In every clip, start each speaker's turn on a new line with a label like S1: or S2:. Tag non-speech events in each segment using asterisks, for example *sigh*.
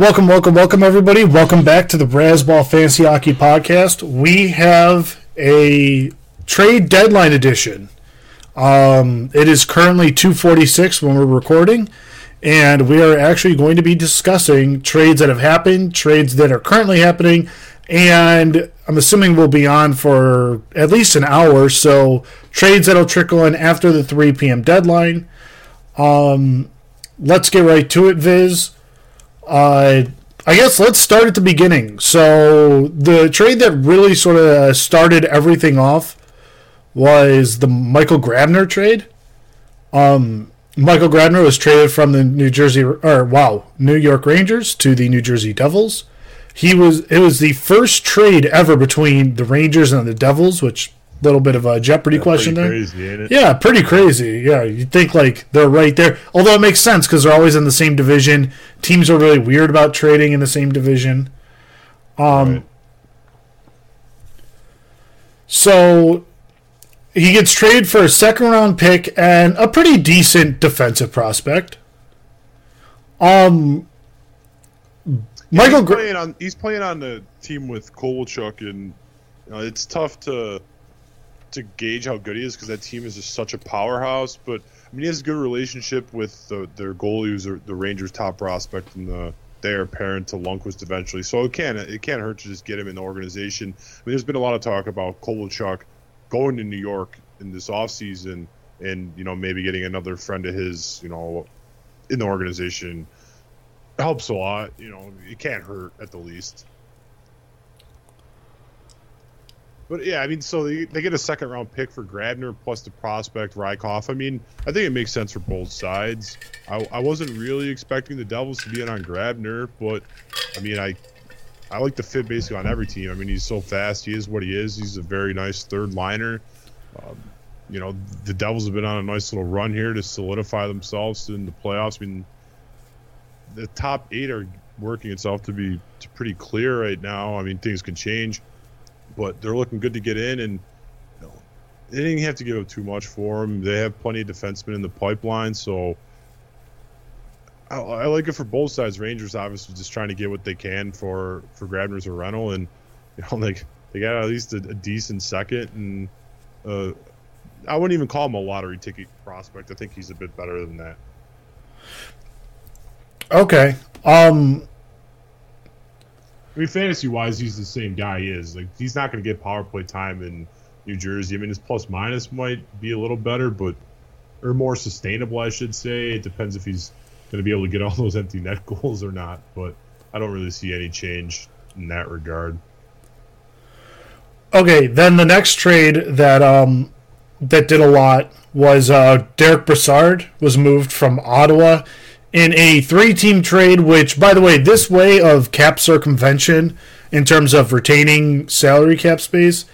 S1: Welcome, welcome, welcome, everybody. Welcome back to the Brasball Fancy Hockey Podcast. We have a trade deadline edition. Um, it is currently 246 when we're recording, and we are actually going to be discussing trades that have happened, trades that are currently happening, and I'm assuming we'll be on for at least an hour. So trades that'll trickle in after the 3 p.m. deadline. Um, let's get right to it, Viz. Uh, I guess let's start at the beginning. So the trade that really sort of started everything off was the Michael Grabner trade. Um, Michael Grabner was traded from the New Jersey or wow New York Rangers to the New Jersey Devils. He was it was the first trade ever between the Rangers and the Devils, which little bit of a Jeopardy
S2: Yeah,
S1: question there.
S2: crazy?
S1: Yeah, pretty crazy. Yeah, you think like they're right there. Although it makes sense because they're always in the same division. Teams are really weird about trading in the same division. Um,
S2: Right.
S1: so he gets traded for a second round pick and a pretty decent defensive prospect. Um, Michael,
S2: he's playing on he's playing on the team with Kovalchuk, and you know, it's tough to to gauge how good he is because that team is just such a powerhouse. But I mean, he has a good relationship with the, their goalie, who's the Rangers' top prospect, and the they are parent to Lundqvist eventually. So it can't it can't hurt to just get him in the organization. I mean, there's been a lot of talk about Kovalchuk going to New York in this offseason and you know maybe getting another friend of his, you know, in the organization helps a lot. You know, it can't hurt at the least. But yeah, I mean, so they, they get a second round pick for Grabner plus the prospect Rykov. I mean, I think it makes sense for both sides. I, I wasn't really expecting the Devils to be in on Grabner, but I mean, I I like the fit basically on every team. I mean, he's so fast. He is what he is. He's a very nice third liner. Um, you know, the Devils have been on a nice little run here to solidify themselves in the playoffs. I mean, the top eight are working itself to be to pretty clear right now. I mean, things can change, but they're looking good to get in, and you know, they didn't have to give up too much for them. They have plenty of defensemen in the pipeline, so I, I like it for both sides. Rangers obviously just trying to get what they can for for Grabner's a rental, and you know, *laughs* like they got at least a, a decent second, and uh, I wouldn't even call him a lottery ticket prospect. I think he's a bit better than that.
S1: okay. Um,
S2: I mean, fantasy wise, he's the same guy he is. Like, he's not going to get power play time in New Jersey. I mean, his plus minus might be a little better, but or more sustainable, I should say. It depends if he's going to be able to get all *laughs* those empty net goals or not. But I don't really see any change in that regard.
S1: Okay, then the next trade that um that did a lot was uh Derek Brassard was moved from Ottawa in a three-team trade. Which, by the way, this way of cap circumvention in terms of retaining salary cap space,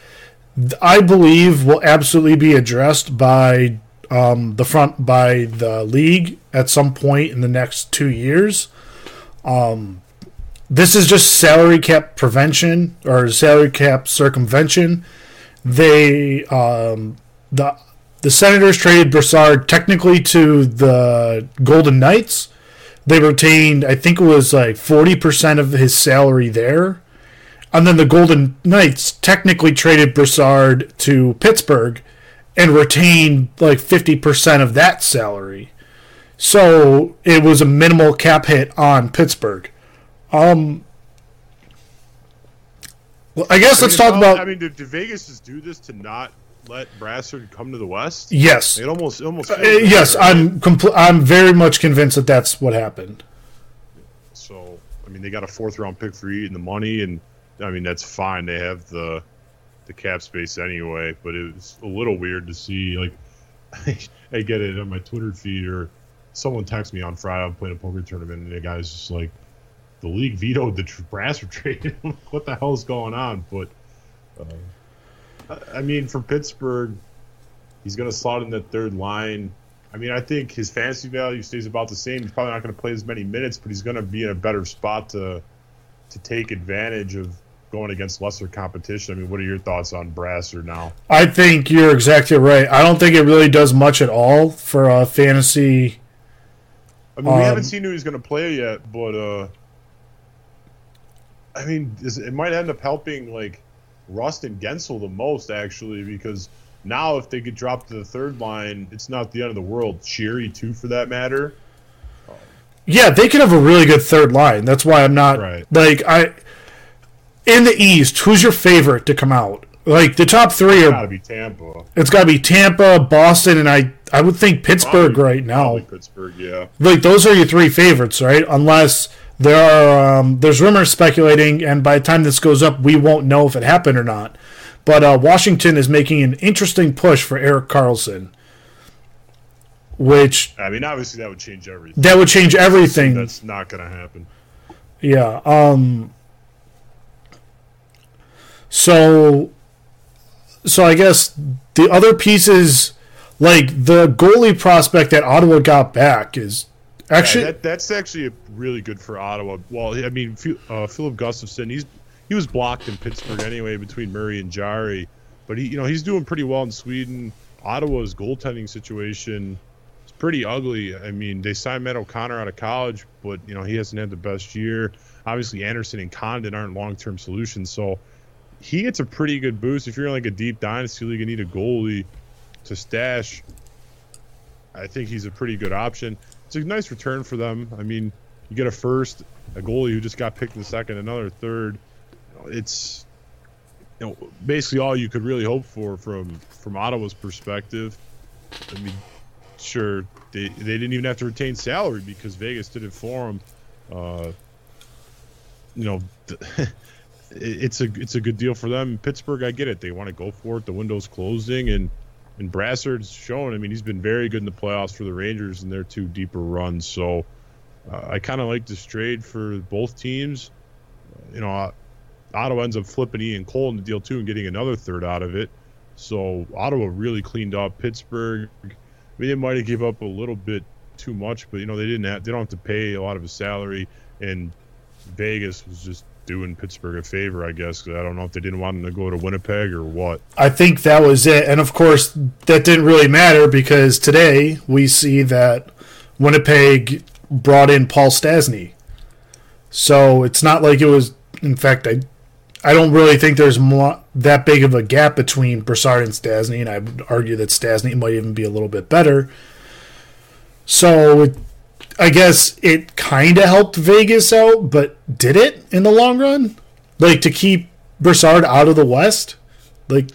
S1: I believe will absolutely be addressed by um, the front by the league at some point in the next two years. This is just salary cap prevention or salary cap circumvention. They um, the the Senators traded Brassard technically to the Golden Knights. They retained, I think it was like forty percent of his salary there, and then the Golden Knights technically traded Brassard to Pittsburgh and retained like fifty percent of that salary. So it was a minimal cap hit on Pittsburgh. Um, well, I guess let's
S2: mean,
S1: talk about
S2: I mean, did, did Vegas just do this to not let Brassard come to the West?
S1: yes,
S2: It almost, it almost.
S1: Uh, yes. I'm compl- I'm very much convinced that that's what happened.
S2: So, I mean, they got a fourth round pick for eating the money, and I mean that's fine. They have the the cap space anyway, but it was a little weird to see. Like, *laughs* I get it on my Twitter feed or someone texted me on Friday. I'm playing a poker tournament, and the guy's just like, "The league vetoed the Brassard trade. *laughs* what the hell's going on?" But uh, I mean, for Pittsburgh, he's going to slot in that third line. I mean, I think his fantasy value stays about the same. He's probably not going to play as many minutes, but he's going to be in a better spot to to take advantage of going against lesser competition. I mean, what are your thoughts on Brassard now?
S1: I think you're exactly right. I don't think it really does much at all for uh, fantasy.
S2: I mean, we
S1: Um,
S2: haven't seen who he's going to play yet, but uh, I mean, is- it might end up helping like Rust and Guentzel the most actually, because now if they get dropped to the third line, it's not the end of the world. Sheary too, for that matter.
S1: Yeah, they could have a really good third line. That's why I'm not
S2: Right.
S1: like I. In the East, who's your favorite to come out? Like the top three
S2: Got to
S1: are.
S2: be Tampa.
S1: It's got to be Tampa, Boston, and I. I would think Pittsburgh
S2: Probably-
S1: right now.
S2: Pittsburgh, yeah.
S1: like those are your three favorites, right? Unless there are um, there's rumors speculating, and by the time this goes up, we won't know if it happened or not. But uh, Washington is making an interesting push for Erik Karlsson, which
S2: I mean, obviously that would change everything.
S1: that would change everything.
S2: That's not going to happen.
S1: Yeah. Um. So, so I guess the other pieces, like the goalie prospect that Ottawa got back, is actually
S2: yeah, that, that's actually really good for Ottawa. Well, I mean, uh, Filip Gustavsson, he's he was blocked in Pittsburgh anyway between Murray and Jarry, but he, you know, he's doing pretty well in Sweden. Ottawa's goaltending situation is pretty ugly. I mean, they signed Matt O'Connor out of college, but you know, he hasn't had the best year. Obviously, Anderson and Condon aren't long-term solutions, so he gets a pretty good boost if you're in like a deep dynasty league and need a goalie to stash. I think he's a pretty good option. It's a nice return for them. I mean, you get a first, a goalie who just got picked in the second, another third. It's you know basically all you could really hope for from from Ottawa's perspective. I mean, sure they they didn't even have to retain salary because Vegas did it for them. Uh, you know, *laughs* it's a it's a good deal for them. Pittsburgh, I get it. They want to go for it. The window's closing, and and Brassard's shown. I mean, he's been very good in the playoffs for the Rangers in their two deeper runs. So uh, I kind of like this trade for both teams. You know, uh, Ottawa ends up flipping Ian Cole in the deal too and getting another third out of it. So Ottawa really cleaned up Pittsburgh. I mean, they might have give up a little bit too much, but you know they didn't have, they don't have to pay a lot of his salary, and Vegas was just doing Pittsburgh a favor, I guess. 'cause I don't know if they didn't want him to go to Winnipeg or what.
S1: I think that was it. And of course, that didn't really matter because today we see that Winnipeg brought in Paul Stastny. So it's not like it was. In fact, I I don't really think there's mo- that big of a gap between Brassard and Stastny, and I would argue that Stastny might even be a little bit better. So it, I guess it kind of helped Vegas out, but did it in the long run? Like to keep Brassard out of the West, like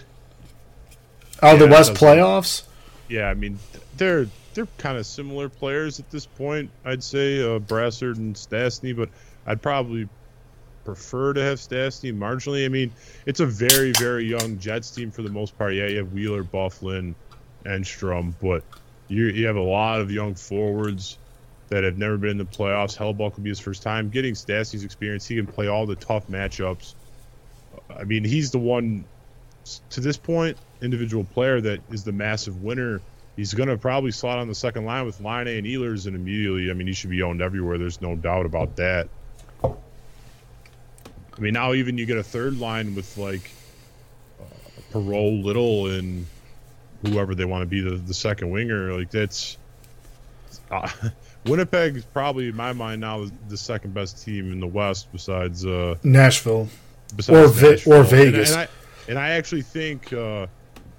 S1: out of
S2: Yeah,
S1: the West playoffs.
S2: Yeah, I mean they're they're kind of similar players at this point. I'd say uh, Brassard and Stastny, but I'd probably prefer to have Stastny marginally. I mean, it's a very very young Jets team for the most part. Yeah, you have Wheeler, Byfuglien, Enstrom, but you you have a lot of young forwards that have never been in the playoffs. Hellebuyck will be his first time getting Stastny's experience. He can play all the tough matchups. I mean, he's the one to this point individual player that is the massive winner. He's going to probably slot on the second line with Laine and Ehlers, and immediately, I mean, he should be owned everywhere. There's no doubt about that. I mean, now even you get a third line with like uh, Perreault, Little, and whoever they want to be the, the second winger. Like that's uh, Winnipeg is probably in my mind now the, second best team in the West besides uh,
S1: Nashville.
S2: besides
S1: Or
S2: Nashville.
S1: or Vegas.
S2: And, I, and I actually think uh,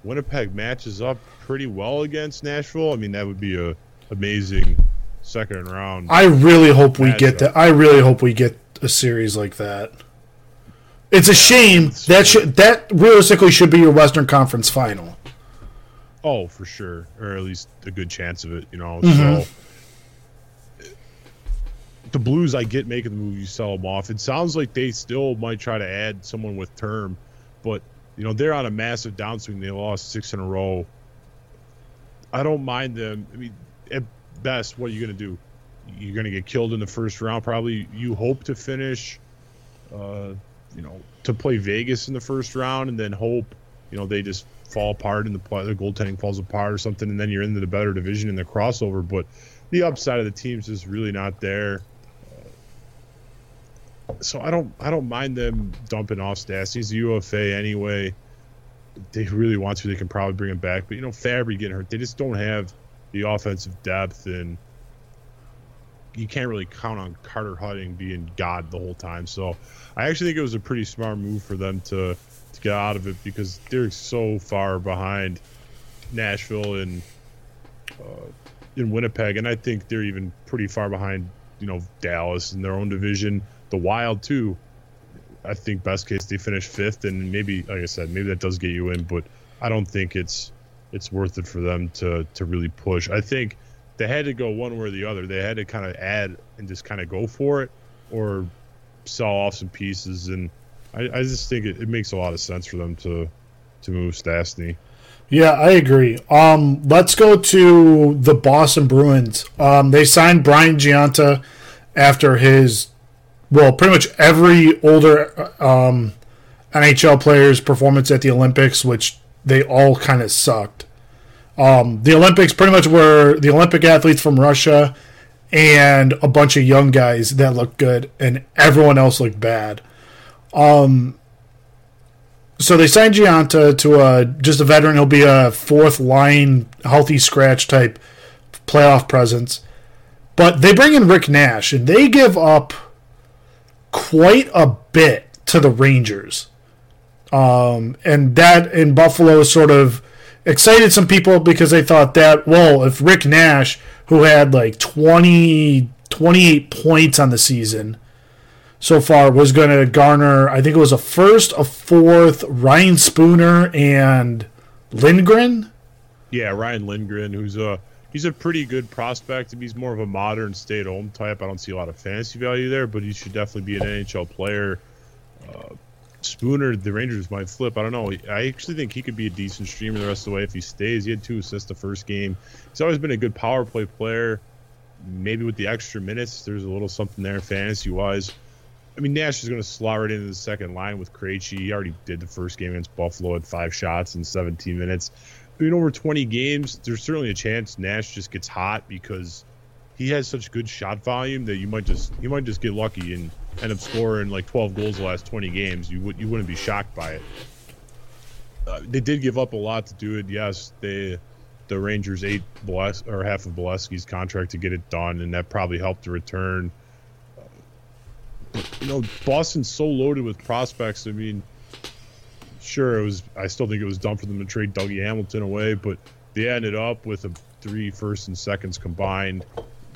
S2: Winnipeg matches up pretty well against Nashville. I mean, that would be a amazing second round.
S1: I really hope we
S2: Matchup.
S1: get that. I really hope we get a series like that. It's a shame
S2: it's-
S1: that should that realistically should be your Western Conference final.
S2: oh, for sure, or at least a good chance of it. You know,
S1: Mhm.
S2: so the Blues, I get making the move. You sell them off. It sounds like they still might try to add someone with term, but you know they're on a massive downswing. They lost six in a row. I don't mind them. I mean, at best, what are you going to do? You're going to get killed in the first round. Probably you hope to finish, uh, you know, to play Vegas in the first round, and then hope, you know, they just fall apart and the the goaltending falls apart or something, and then you're in the better division in the crossover. But the upside of the teams is really not there. So I don't I don't mind them dumping off Stastny. He's a UFA anyway. They really want to, they can probably bring him back. But you know, Fabbri getting hurt, they just don't have the offensive depth, and you can't really count on Carter Hutton being God the whole time. So I actually think it was a pretty smart move for them to to get out of it because they're so far behind Nashville and uh, in Winnipeg, and I think they're even pretty far behind, you know, Dallas in their own division. The Wild too. I think best case they finish fifth, and maybe, like I said, maybe that does get you in, but I don't think it's it's worth it for them to to really push. I think they had to go one way or the other. They had to kind of add and just kind of go for it, or sell off some pieces. And I, I just think it, it makes a lot of sense for them to to move Stastny.
S1: Yeah, I agree. Um, let's go to the Boston Bruins. Um, they signed Brian Gionta after his, well, pretty much every older um, NHL player's performance at the Olympics, which they all kind of sucked. Um, the Olympics pretty much were the Olympic athletes from Russia and a bunch of young guys that looked good, and everyone else looked bad. Um, so they signed Gionta to a just a veteran. He'll be a fourth line, healthy scratch type playoff presence. But they bring in Rick Nash, and they give up quite a bit to the Rangers. Um, and that in Buffalo sort of excited some people because they thought that, well, if Rick Nash, who had like 20, 28 points on the season, so far was going to garner, I think it was a first, a fourth, Ryan Spooner and Lindgren.
S2: Yeah, Ryan Lindgren, who's a he's a pretty good prospect. He's more of a modern stay-at-home type. I don't see a lot of fantasy value there, but he should definitely be an NHL player. Uh, Spooner, the Rangers might flip. I don't know. I actually think he could be a decent streamer the rest of the way if he stays. He had two assists the first game. He's always been a good power play player. Maybe with the extra minutes, there's a little something there fantasy wise. I mean, Nash is going to slot right into the second line with Krejci. He already did the first game against Buffalo at five shots in 17 minutes. But, over 20 games, there's certainly a chance Nash just gets hot because he has such good shot volume that you might just you might just get lucky and end up scoring like 12 goals the last 20 games. You would you wouldn't be shocked by it. Uh, they did give up a lot to do it. Yes, they the Rangers ate Boles- or half of Bolesky's contract to get it done, and that probably helped the return you know, Boston's so loaded with prospects. I mean, sure, it was. I still think it was dumb for them to trade Dougie Hamilton away, but they ended up with a three first and seconds combined.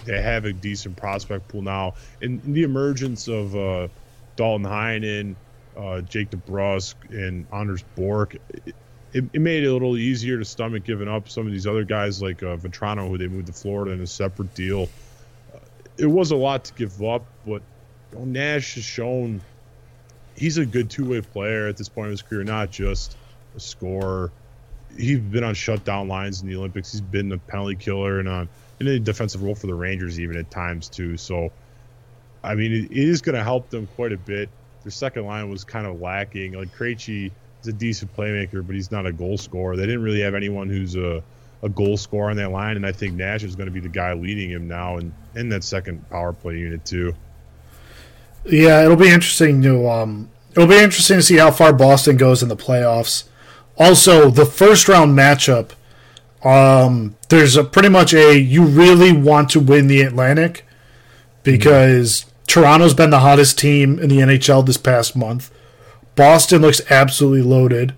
S2: They have a decent prospect pool now, and the emergence of uh, Danton Heinen, uh, Jake DeBrusk, and Anders Bjork. It, it, it, made it a little easier to stomach giving up some of these other guys like uh, Vatrano, who they moved to Florida in a separate deal. Uh, it was a lot to give up, but Nash has shown he's a good two way player at this point in his career, not just a scorer. He's been on shutdown lines in the Olympics. He's been a penalty killer and on in a defensive role for the Rangers even at times too. So, I mean, it, it is going to help them quite a bit. Their second line was kind of lacking. Like Krejci is a decent playmaker, but he's not a goal scorer. They didn't really have anyone who's a a goal scorer on that line, and I think Nash is going to be the guy leading him now and in that second power play unit too.
S1: Yeah, it'll be interesting to um, it'll be interesting to see how far Boston goes in the playoffs. Also, the first round matchup, um, there's a pretty much a you really want to win the Atlantic because mm-hmm. Toronto's been the hottest team in the NHL this past month. Boston looks absolutely loaded,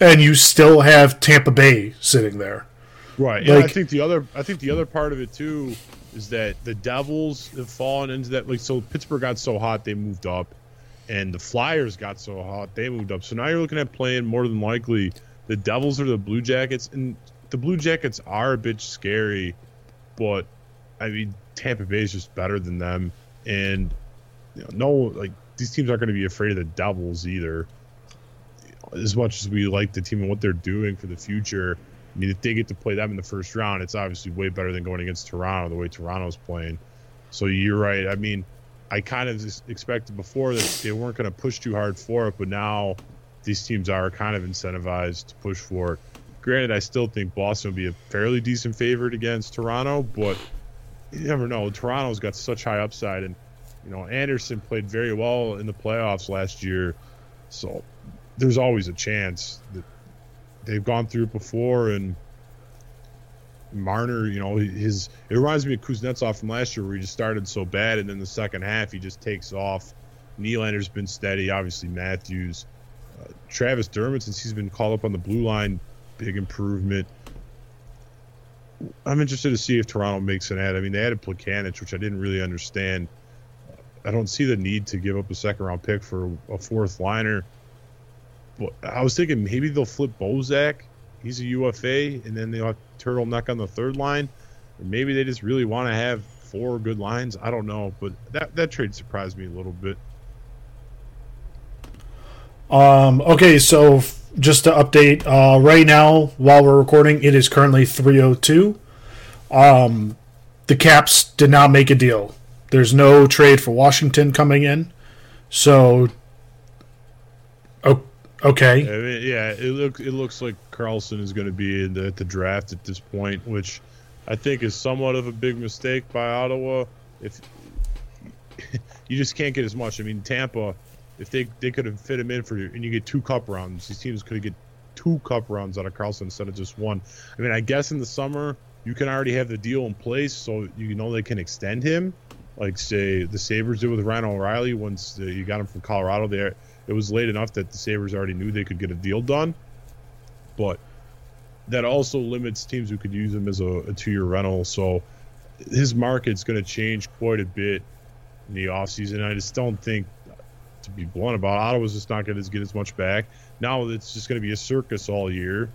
S1: and you still have Tampa Bay sitting there.
S2: Right. Yeah, I think the other I think the other part of it too is that the Devils have fallen into that. Like, so Pittsburgh got so hot they moved up, and the Flyers got so hot they moved up. So now you're looking at playing more than likely the Devils or the Blue Jackets, and the Blue Jackets are a bit scary, but I mean Tampa Bay is just better than them, and you know, no, like these teams aren't going to be afraid of the Devils either. As much as we like the team and what they're doing for the future, I mean, if they get to play them in the first round, it's obviously way better than going against Toronto the way Toronto's playing. So you're right. I mean, I kind of expected before that they weren't going to push too hard for it, but now these teams are kind of incentivized to push for it. Granted, I still think Boston will be a fairly decent favorite against Toronto, but you never know. Toronto's got such high upside, and you know Anderson played very well in the playoffs last year, so there's always a chance that they've gone through it before. And Marner, you know, his it reminds me of Kuznetsov from last year, where he just started so bad, and then the second half he just takes off. Nylander's been steady, obviously Matthews, uh, Travis Dermott since he's been called up on the blue line, big improvement. I'm interested to see if Toronto makes an ad. I mean, they added Plekanec, which I didn't really understand. I don't see the need to give up a second round pick for a fourth liner. I was thinking maybe they'll flip Bozak. He's a UFA, and then they'll have Turtleneck on the third line. Or maybe they just really want to have four good lines. I don't know, but that that trade surprised me a little bit.
S1: Um. Okay, so just to update, uh, right now while we're recording, it is currently three oh two. Um, the Caps did not make a deal. There's no trade for Washington coming in, so. Okay.
S2: I mean, yeah, it looks it looks like Karlsson is going to be in the, the draft at this point, which I think is somewhat of a big mistake by Ottawa. If *laughs* you just can't get as much, I mean, Tampa if they they could have fit him in for you, and you get two cup rounds, these teams could get two cup rounds out of Karlsson instead of just one. I mean, I guess in the summer you can already have the deal in place, so you know they can extend him. Like say the Sabres did with Ryan O'Reilly once uh, you got him from Colorado. There, it was late enough that the Sabres already knew they could get a deal done, but that also limits teams who could use him as a, a two-year rental. So his market's going to change quite a bit in the offseason. I just don't think to be blunt about. it, Ottawa's just not going to get as much back. Now it's just going to be a circus all year.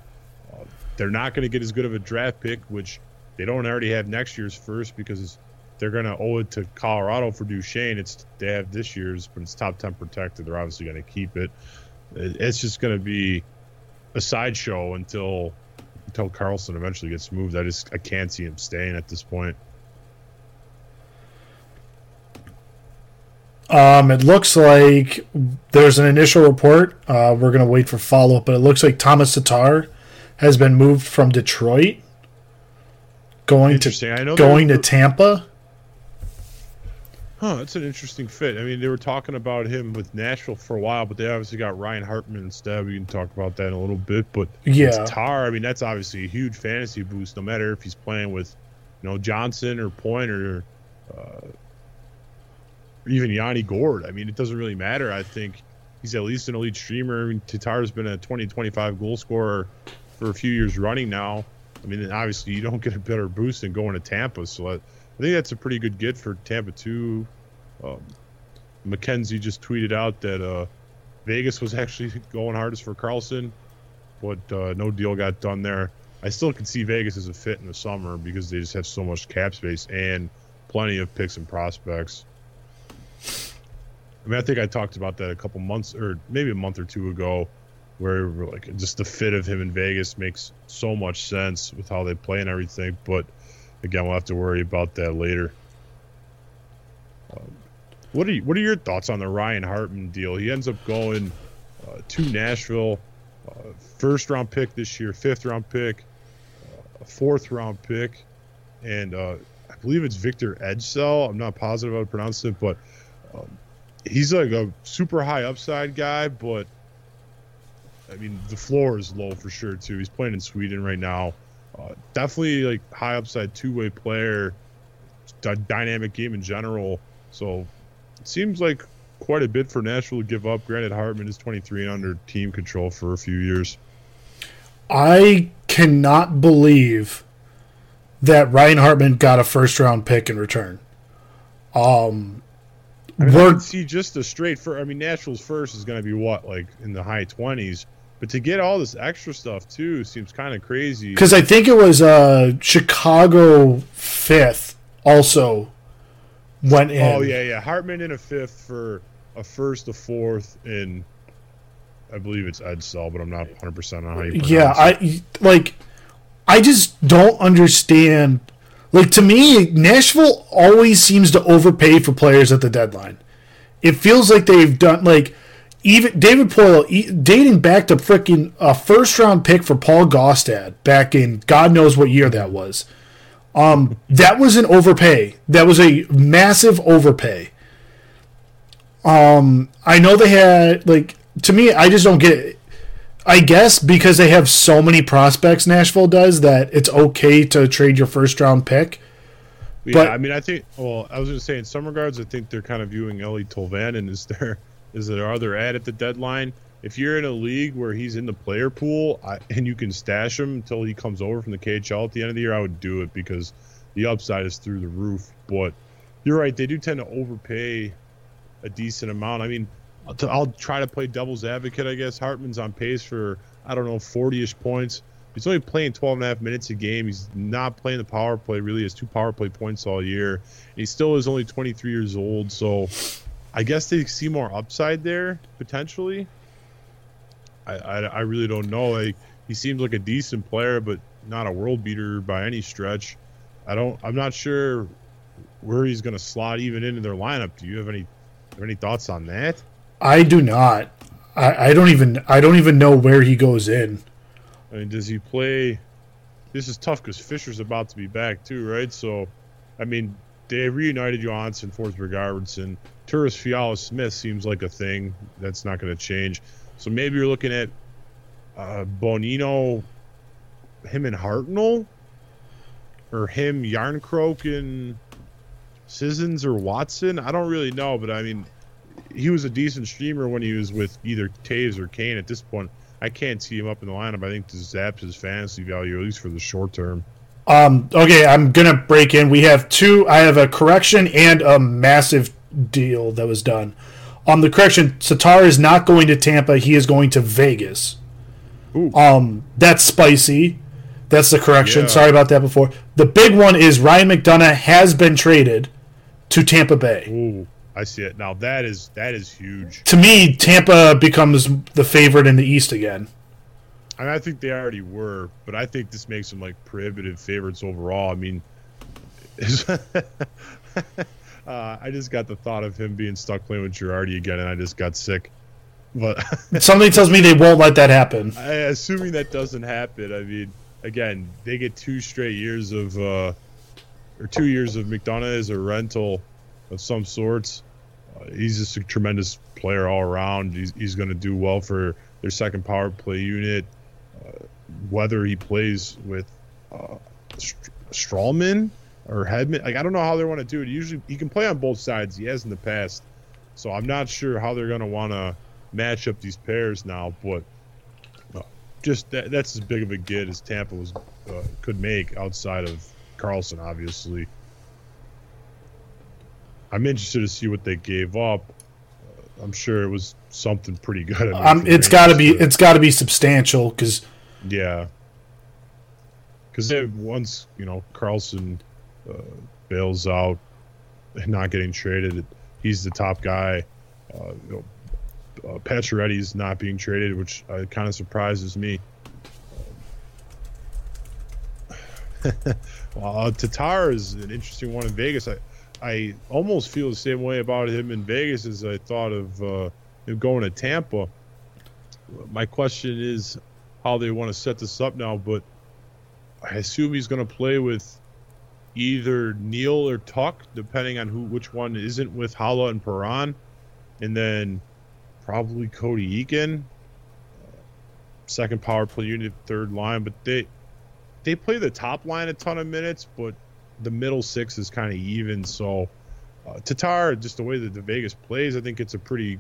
S2: Uh, they're not going to get as good of a draft pick, which they don't already have next year's first because they're going to owe it to Colorado for Duchene. It's they have this year's, but it's top ten protected. They're obviously going to keep it. It's just going to be a sideshow until until Karlsson eventually gets moved. I just I can't see him staying at this point.
S1: Um, it looks like there's an initial report. Uh, we're going to wait for follow up, but it looks like Thomas Tatar has been moved from Detroit, going to going to Tampa.
S2: Huh, that's an interesting fit. I mean, they were talking about him with Nashville for a while, but they obviously got Ryan Hartman instead. We can talk about that in a little bit. But
S1: yeah,
S2: Tatar. I mean, that's obviously a huge fantasy boost. No matter if he's playing with, you know, Johnson or Point or uh, even Yanni Gourde. I mean, it doesn't really matter. I think he's at least an elite streamer. I mean, Tatar's been a 20, 25 goal scorer for a few years running now. I mean, obviously, you don't get a better boost than going to Tampa. So I think that's a pretty good get for Tampa, too. Um, McKenzie just tweeted out that uh, Vegas was *laughs* actually going hardest for Karlsson, but uh, no deal got done there. I still can see Vegas as a fit in the summer because they just have so much cap space and plenty of picks and prospects. I mean, I think I talked about that a couple months or maybe a month or two ago, where like just the fit of him in Vegas makes so much sense with how they play and everything. But again, we'll have to worry about that later. Um, what are you, what are your thoughts on the Ryan Hartman deal? He ends up going uh, to Nashville, uh, first round pick this year, fifth round pick, uh, fourth round pick, and uh, I believe it's Victor Ejdsell. I'm not positive how to pronounce it, but um, he's like a super high upside guy, but I mean the floor is low for sure too. He's playing in Sweden right now. Uh, definitely like high upside two way player, d- dynamic game in general. So it seems like quite a bit for Nashville to give up. Granted, Hartman is 23 and under team control for a few years.
S1: I cannot believe that Ryan Hartman got a first round pick in return. Um,
S2: I mean, I see just a straight for. I mean, Nashville's first is going to be what, like in the high twenties. But to get all this extra stuff too seems kind of crazy.
S1: Because I think it was uh, Chicago fifth also went in.
S2: Oh yeah, yeah. Hartman in a fifth for a first, a fourth, and I believe it's Ejdsell, but I'm not 100 percent on how you.
S1: yeah,
S2: I
S1: like I just don't understand. Like to me, Nashville always seems to overpay for players at the deadline. It feels like they've done like even David Poile e- dating back to freaking a first round pick for Paul Gaustad back in God knows what year that was. Um, that was an overpay. That was a massive overpay. Um, I know they had like to me, I just don't get it. I guess because they have so many prospects, Nashville does that it's okay to trade your first round pick.
S2: Yeah,
S1: But-
S2: I mean, I think. Well, I was going to say, in some regards, I think they're kind of viewing Eeli Tolvanen as their is their other ad at at the deadline. If you're in a league where he's in the player pool I, and you can stash him until he comes over from the KHL at the end of the year, I would do it because the upside is through the roof. But you're right; they do tend to overpay a decent amount. I mean, I'll, t- I'll try to play devil's advocate. I guess Hartman's on pace for I don't know 40ish points. He's only playing 12 and a half minutes a game. He's not playing the power play. Really, He has two power play points all year. He still is only 23 years old. So, I guess they see more upside there potentially. I I, I really don't know. Like he seems like a decent player, but not a world beater by any stretch. I don't. I'm not sure where he's going to slot even into their lineup. Do you have any have any thoughts on that?
S1: I do not. I, I don't even I don't even know where he goes in.
S2: I mean, does he play? This is tough because Fisher's about to be back too, right? So, I mean, they reunited Johansen, Forsberg, Arvidsson. Turris Fiala Smith seems like a thing that's not going to change. So maybe you're looking at uh, Bonino, him and Hartnell, or him Jarnkrok and Sissons or Watson. I don't really know, but I mean, he was a decent streamer when he was with either Toews or Kane. At this point, I can't see him up in the lineup. I think this zaps his fantasy value at least for the short term.
S1: Um, okay, I'm gonna break in. We have two. I have a correction and a massive deal that was done. On the correction, Tatar is not going to Tampa. He is going to Vegas.
S2: Ooh.
S1: Um, that's spicy. That's the correction.
S2: Yeah.
S1: Sorry about that before. The big one is Ryan McDonagh has been traded to Tampa Bay.
S2: Ooh, I see it now. That is that is huge.
S1: To me, Tampa becomes the favorite in the East again.
S2: I, mean, I think they already were, but I think this makes them like prohibitive favorites overall. I mean, *laughs* uh, I just got the thought of him being stuck playing with Girardi again, and I just got sick. But *laughs*
S1: somebody tells me they won't let that happen.
S2: I, assuming that doesn't happen, I mean, again, they get two straight years of, uh, or two years of McDonagh as a rental of some sorts. Uh, he's just a tremendous player all around. He's, he's going to do well for their second power play unit. Uh, whether he plays with uh, Str- Stralman or Hedman, like I don't know how they want to do it. Usually, he can play on both sides. He has in the past, so I'm not sure how they're going to want to match up these pairs now. But uh, just that, that's as big of a get as Tampa was uh, could make outside of Karlsson, obviously. I'm interested to see what they gave up. Uh, I'm sure it was something pretty good. I mean,
S1: Um, it's got to be it's got to be substantial because
S2: yeah. Because once you know Karlsson uh, bails out, and not getting traded, he's the top guy. Uh, you know, uh, Pacioretty's not being traded, which uh, kind of surprises me. *laughs* uh, Tatar is an interesting one in Vegas. I, I almost feel the same way about him in Vegas as I thought of uh, him going to Tampa. My question is how they want to set this up now, but I assume he's going to play with either Neal or Tuch, depending on who which one isn't with Hala and Paran, and then probably Cody Eakin, uh, second power play unit, third line. But they they play the top line a ton of minutes, but the middle six is kind of even. So uh, Tatar, just the way that the Vegas plays, I think it's a pretty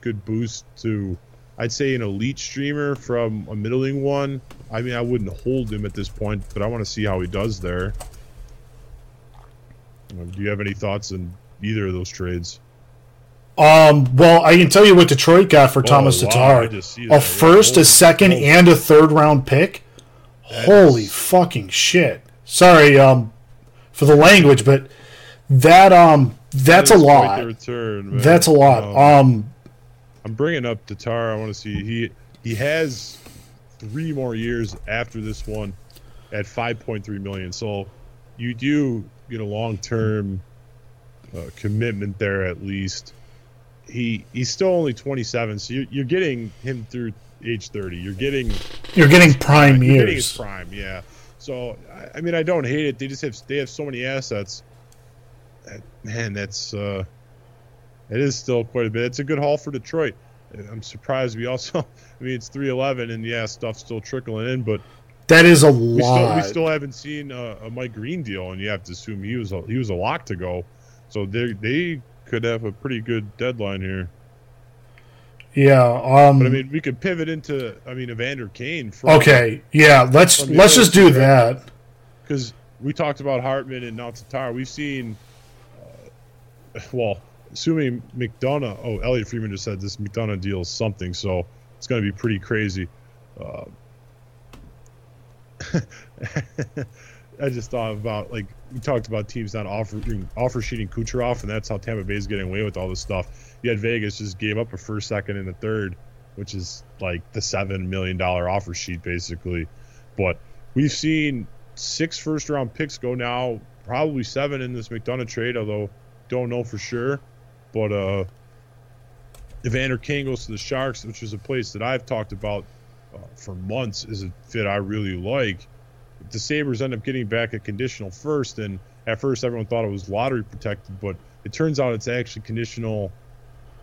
S2: good boost to. I'd say an elite streamer from a middling one. I mean, I wouldn't hold him at this point, but I want to see how he does there. Um, do you have any thoughts on either of those trades?
S1: Um, well, I can tell you what Detroit got for Thomas
S2: wow,
S1: Tatar:
S2: I just see
S1: a
S2: that.
S1: first,
S2: Holy
S1: a second,
S2: smokes.
S1: and a third round pick. Holy fucking shit! Sorry, um, for the language, but that um, that's a
S2: That is quite
S1: lot.
S2: return.
S1: That's a lot.
S2: Um,
S1: Um,
S2: I'm bringing up Tatar. I want to see he he has three more years after this one at 5.3 million. So you do get know long term uh, commitment there at least. He he's still only 27, so you're, you're getting him through age 30. You're getting
S1: You're getting prime
S2: you're getting his
S1: years.
S2: prime, yeah. So I, I mean, I don't hate it. They just have they have so many assets. That, man, that's uh, it is still quite a bit. It's a good haul for Detroit. I'm surprised we also. *laughs* I mean, it's 311, and yeah, stuff's still trickling in, but
S1: That is a
S2: we still
S1: lot.
S2: we still haven't seen a, a Mike Green deal, and you have to assume he was a, he was a lock to go. So they they could have a pretty good deadline here.
S1: yeah. Um,
S2: But I mean, we could pivot into I mean Evander Kane. From,
S1: okay. Yeah. Let's let's just do that.
S2: because we talked about Hartman and now Tatar. We've seen, uh, *laughs* well, assuming McDonagh. Oh, Elliotte Friedman just said this McDonagh deal is something, so it's going to be pretty crazy. Uh, *laughs* I just thought about like we talked about teams not offering offer sheeting Kucherov, and that's how Tampa Bay is getting away with all this stuff. Yet Vegas just gave up a first, second, and a third, which is like the seven million dollar offer sheet basically. But we've seen six first round picks go now, probably seven in this McDonagh trade, although don't know for sure. But uh Evander Kane goes to the Sharks, which is a place that I've talked about uh, for months, is a fit I really like. The Sabres end up getting back a conditional first, and at first everyone thought it was lottery protected, but it turns out it's actually conditional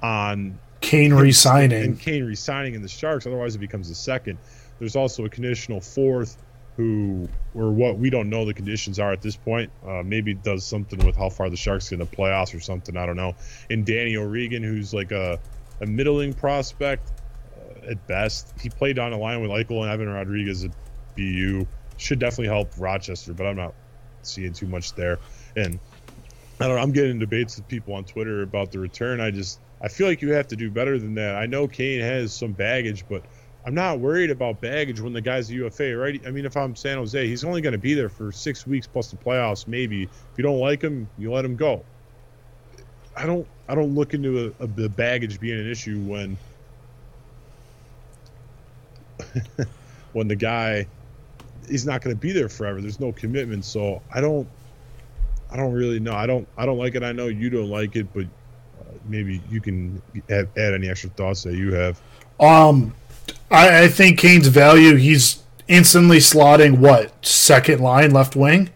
S2: on
S1: Kane resigning. and.
S2: Kane resigning in the Sharks. Otherwise, it becomes a second. There's also a conditional fourth, who or what we don't know the conditions are at this point. Uh, maybe it does something with how far the Sharks get in the playoffs or something. I don't know. And Danny O'Regan, who's like a, a middling prospect at best. He played on a line with Eichel and Evan Rodriguez at BU. Should definitely help Rochester, but I'm not seeing too much there. And I don't know. I'm getting debates with people on Twitter about the return. I just I feel like you have to do better than that. I know Kane has some baggage, but I'm not worried about baggage when the guy's a UFA, right? I mean, if I'm San Jose, he's only going to be there for six weeks plus the playoffs, maybe. If you don't like him, you let him go. I don't. I don't look into a, a, the baggage being an issue when *laughs* when the guy he's not going to be there forever. There's no commitment, so I don't. I don't really know. I don't. I don't like it. I know you don't like it, but uh, maybe you can add, add any extra thoughts that you have.
S1: Um, I, I think Kane's value. He's instantly slotting what second line left wing,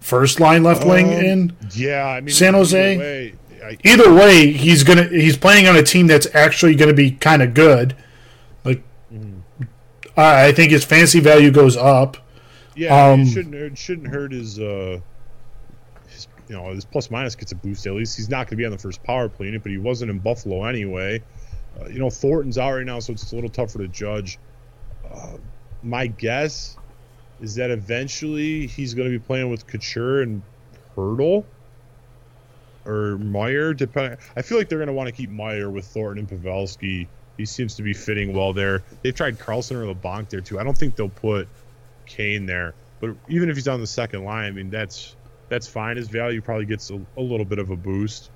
S1: first line left wing
S2: Um,
S1: in.
S2: Yeah, I mean
S1: San Jose?
S2: either way, I,
S1: Either way, he's gonna he's playing on a team that's actually gonna be kind of good. I, I think his fancy value goes up.
S2: yeah,
S1: um,
S2: it shouldn't it shouldn't hurt his uh his you know his plus minus gets a boost at least. He's not going to be on the first power play unit, but he wasn't in Buffalo anyway. Uh, you know Thornton's out right now, so it's a little tougher to judge. Uh, my guess is that eventually he's going to be playing with Couture and Hertl or Meier. Depending, I feel like they're going to want to keep Meier with Thornton and Pavelski. He seems to be fitting well there. They've tried Carlson or Labanc there too. I don't think they'll put Kane there, but even if he's on the second line, I mean that's that's fine. His value probably gets a, a little bit of a boost.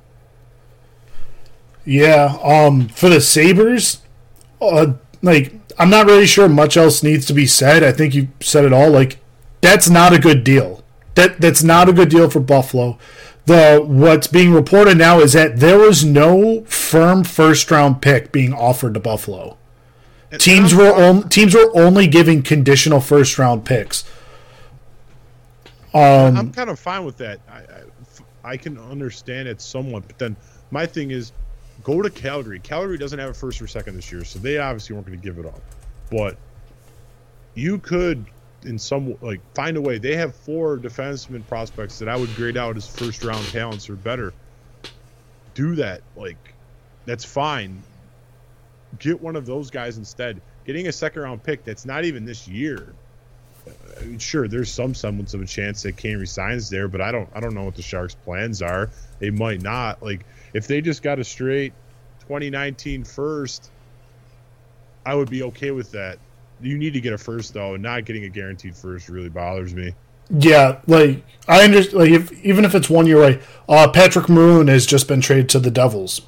S1: Yeah. Um, for the Sabres, uh, like I'm not really sure much else needs to be said. I think you said it all. Like that's not a good deal. That that's not a good deal for Buffalo. The what's being reported now is that there was no firm first round pick being offered to Buffalo.
S2: And-
S1: Teams were on, teams were only giving conditional first round picks. Um,
S2: I'm kind of fine with that. I, I, I can understand it somewhat, but then my thing is go to Calgary. Calgary doesn't have a first or second this year, so they obviously weren't going to give it up. But you could, in some like, find a way. They have four defenseman prospects that I would grade out as first round talents or better. Do that, like, that's fine. Get one of those guys instead. Getting a second round pick that's not even this year I mean, sure, there's some semblance of a chance that Kane resigns there, but I don't, I don't know what the Sharks' plans are. They might not. Like, if they just got a straight 2019 first, I would be okay with that. You need to get a first though, and not getting a guaranteed first really bothers me.
S1: Yeah, like I understand. Like if even if it's one year away, uh, Patrick Maroon has just been traded to the Devils.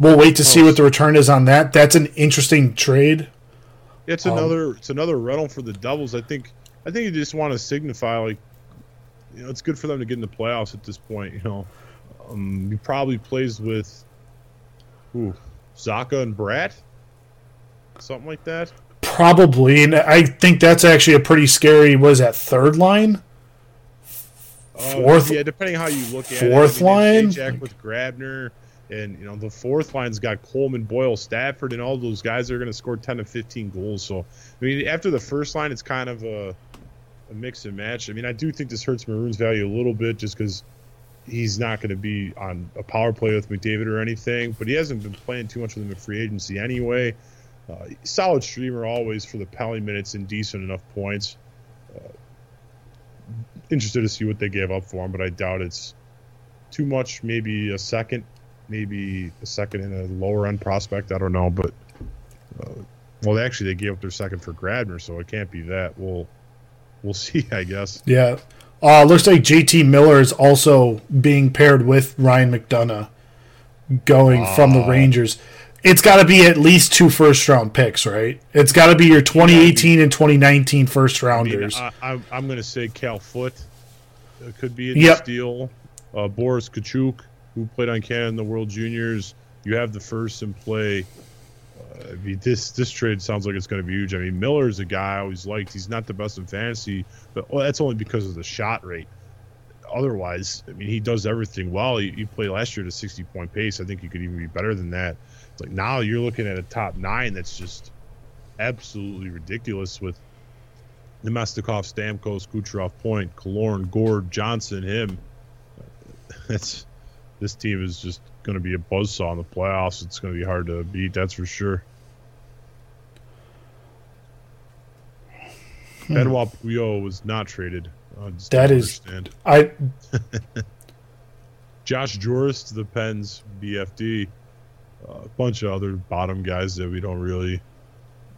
S1: We'll wait to see
S2: Oh.
S1: what the return is on that. That's an interesting trade.
S2: It's
S1: Um,
S2: another, it's another rental for the Devils. I think, I think you just want to signify like, you know, it's good for them to get in the playoffs at this point. You know, um, he probably plays with, ooh, Zacha and Bratt, something like that.
S1: Probably, and I think that's actually a pretty scary. Was that third line? Fourth,
S2: uh, yeah, depending how you look at
S1: fourth
S2: it. I mean,
S1: line?
S2: Jack with Grabner, and you know the fourth line's got Coleman, Boyle, Stafford, and all those guys that are going to score ten to fifteen goals. So I mean, after the first line, it's kind of a, a mix and match. I mean, I do think this hurts Maroon's value a little bit just because he's not going to be on a power play with McDavid or anything, but he hasn't been playing too much with him in free agency anyway. Uh, solid streamer always for the Pally minutes and decent enough points. Uh, interested to see what they gave up for him, but I doubt it's too much. Maybe a second, maybe a second in a lower end prospect. I don't know, but uh, well, actually, they gave up their second for Grabner, so it can't be that. We'll we'll *laughs* see, I guess.
S1: Yeah. Uh, looks like JT Miller is also being paired with Ryan McDonagh going from the Rangers. It's got to be at least two first round picks, right? It's got to be your 2018 and 2019 first rounders.
S2: I, I'm going to say Cal Foote uh, could be a
S1: Yep.
S2: deal. Uh, Boris Katchouk, who played on Canada in the World Juniors. You have the first in play. Uh, I mean, this this trade sounds like it's going to be huge. I mean, Miller's a guy I always liked. He's not the best in fantasy, but well, that's only because of the shot rate. Otherwise, I mean, he does everything well. He, he played last year at a 60 point pace. I think he could even be better than that. It's like now you're looking at a top nine that's just absolutely ridiculous with Namestnikov, Stamkos, Kucherov, Point, Killorn, Gourde, Johnson, him. *laughs* That's this team is just going to be a buzzsaw in the playoffs. It's going to be hard to beat, that's for sure. Hmm. Benoit Pouliot was not traded.
S1: That is-
S2: understand.
S1: I *laughs*
S2: Josh Jooris to the Pens, BFD. A bunch of other bottom guys that we don't really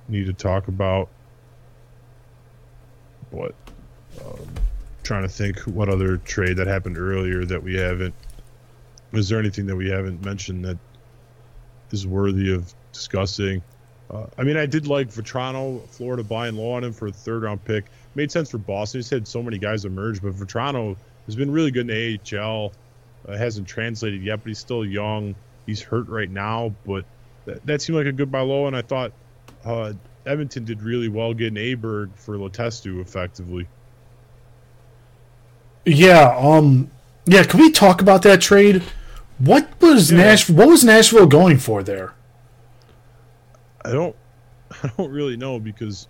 S2: need to talk about. But um, trying to think what other trade that happened earlier that we haven't. Is there anything that we haven't mentioned that is worthy of discussing? Uh, I mean, I did like Vatrano, Florida buying low on him for a third round pick. Made sense for Boston. He's had so many guys emerge, but Vatrano has been really good in the AHL. Uh, hasn't translated yet, but he's still young. He's hurt right now, but that, that seemed like a good buy low. And I thought uh, Edmonton did really well getting Aberg for Letestu effectively.
S1: yeah, um yeah, can we talk about that trade? What was
S2: Yeah.
S1: Nash what was Nashville going for there?
S2: I don't, *laughs* I don't really know because,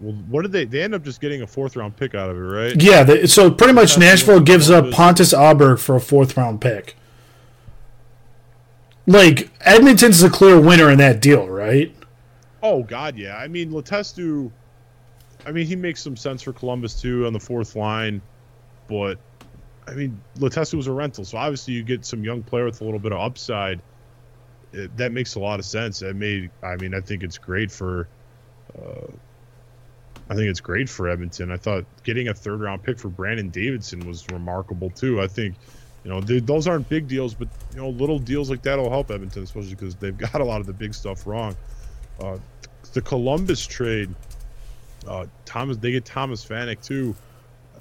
S2: well, what did they? They end up just getting a fourth round pick out of it, right?
S1: Yeah, the, so pretty much Nashville gives up Pontus Aberg for a fourth round pick. Like Edmonton's the clear winner in that deal, right?
S2: Oh God, yeah. I mean, Letestu. I mean, he makes some sense for Columbus too on the fourth line, but I mean, Letestu was a rental, so obviously you get some young player with a little bit of upside. It, that makes a lot of sense. It made. I mean, I think it's great for. Uh, I think it's great for Edmonton. I thought getting a third round pick for Brandon Davidson was remarkable too. I think, you know, they, those aren't big deals, but you know, little deals like that will help Edmonton, especially because they've got a lot of the big stuff wrong. Uh, the Columbus trade, uh, Thomas they get Thomas Vanek too,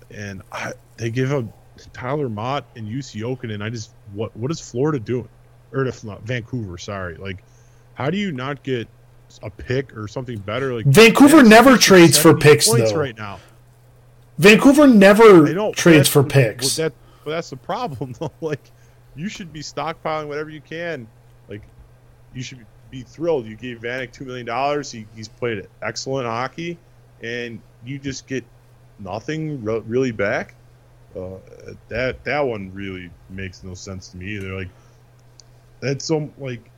S2: and I, they give up Tyler Motte and Jussi Jokinen. I just what what is Florida doing, or if not Vancouver? Sorry, like how do you not get a pick or something better? Like
S1: Vancouver never trades for picks, though.
S2: right now.
S1: Vancouver never trades for picks.
S2: That, but that's the problem, *laughs* though. Like, you should be stockpiling whatever you can. Like, you should be thrilled. You gave Vanek two million dollars. He, he's played excellent hockey, and you just get nothing re- really back. Uh, that that one really makes no sense to me either. Like, that's so like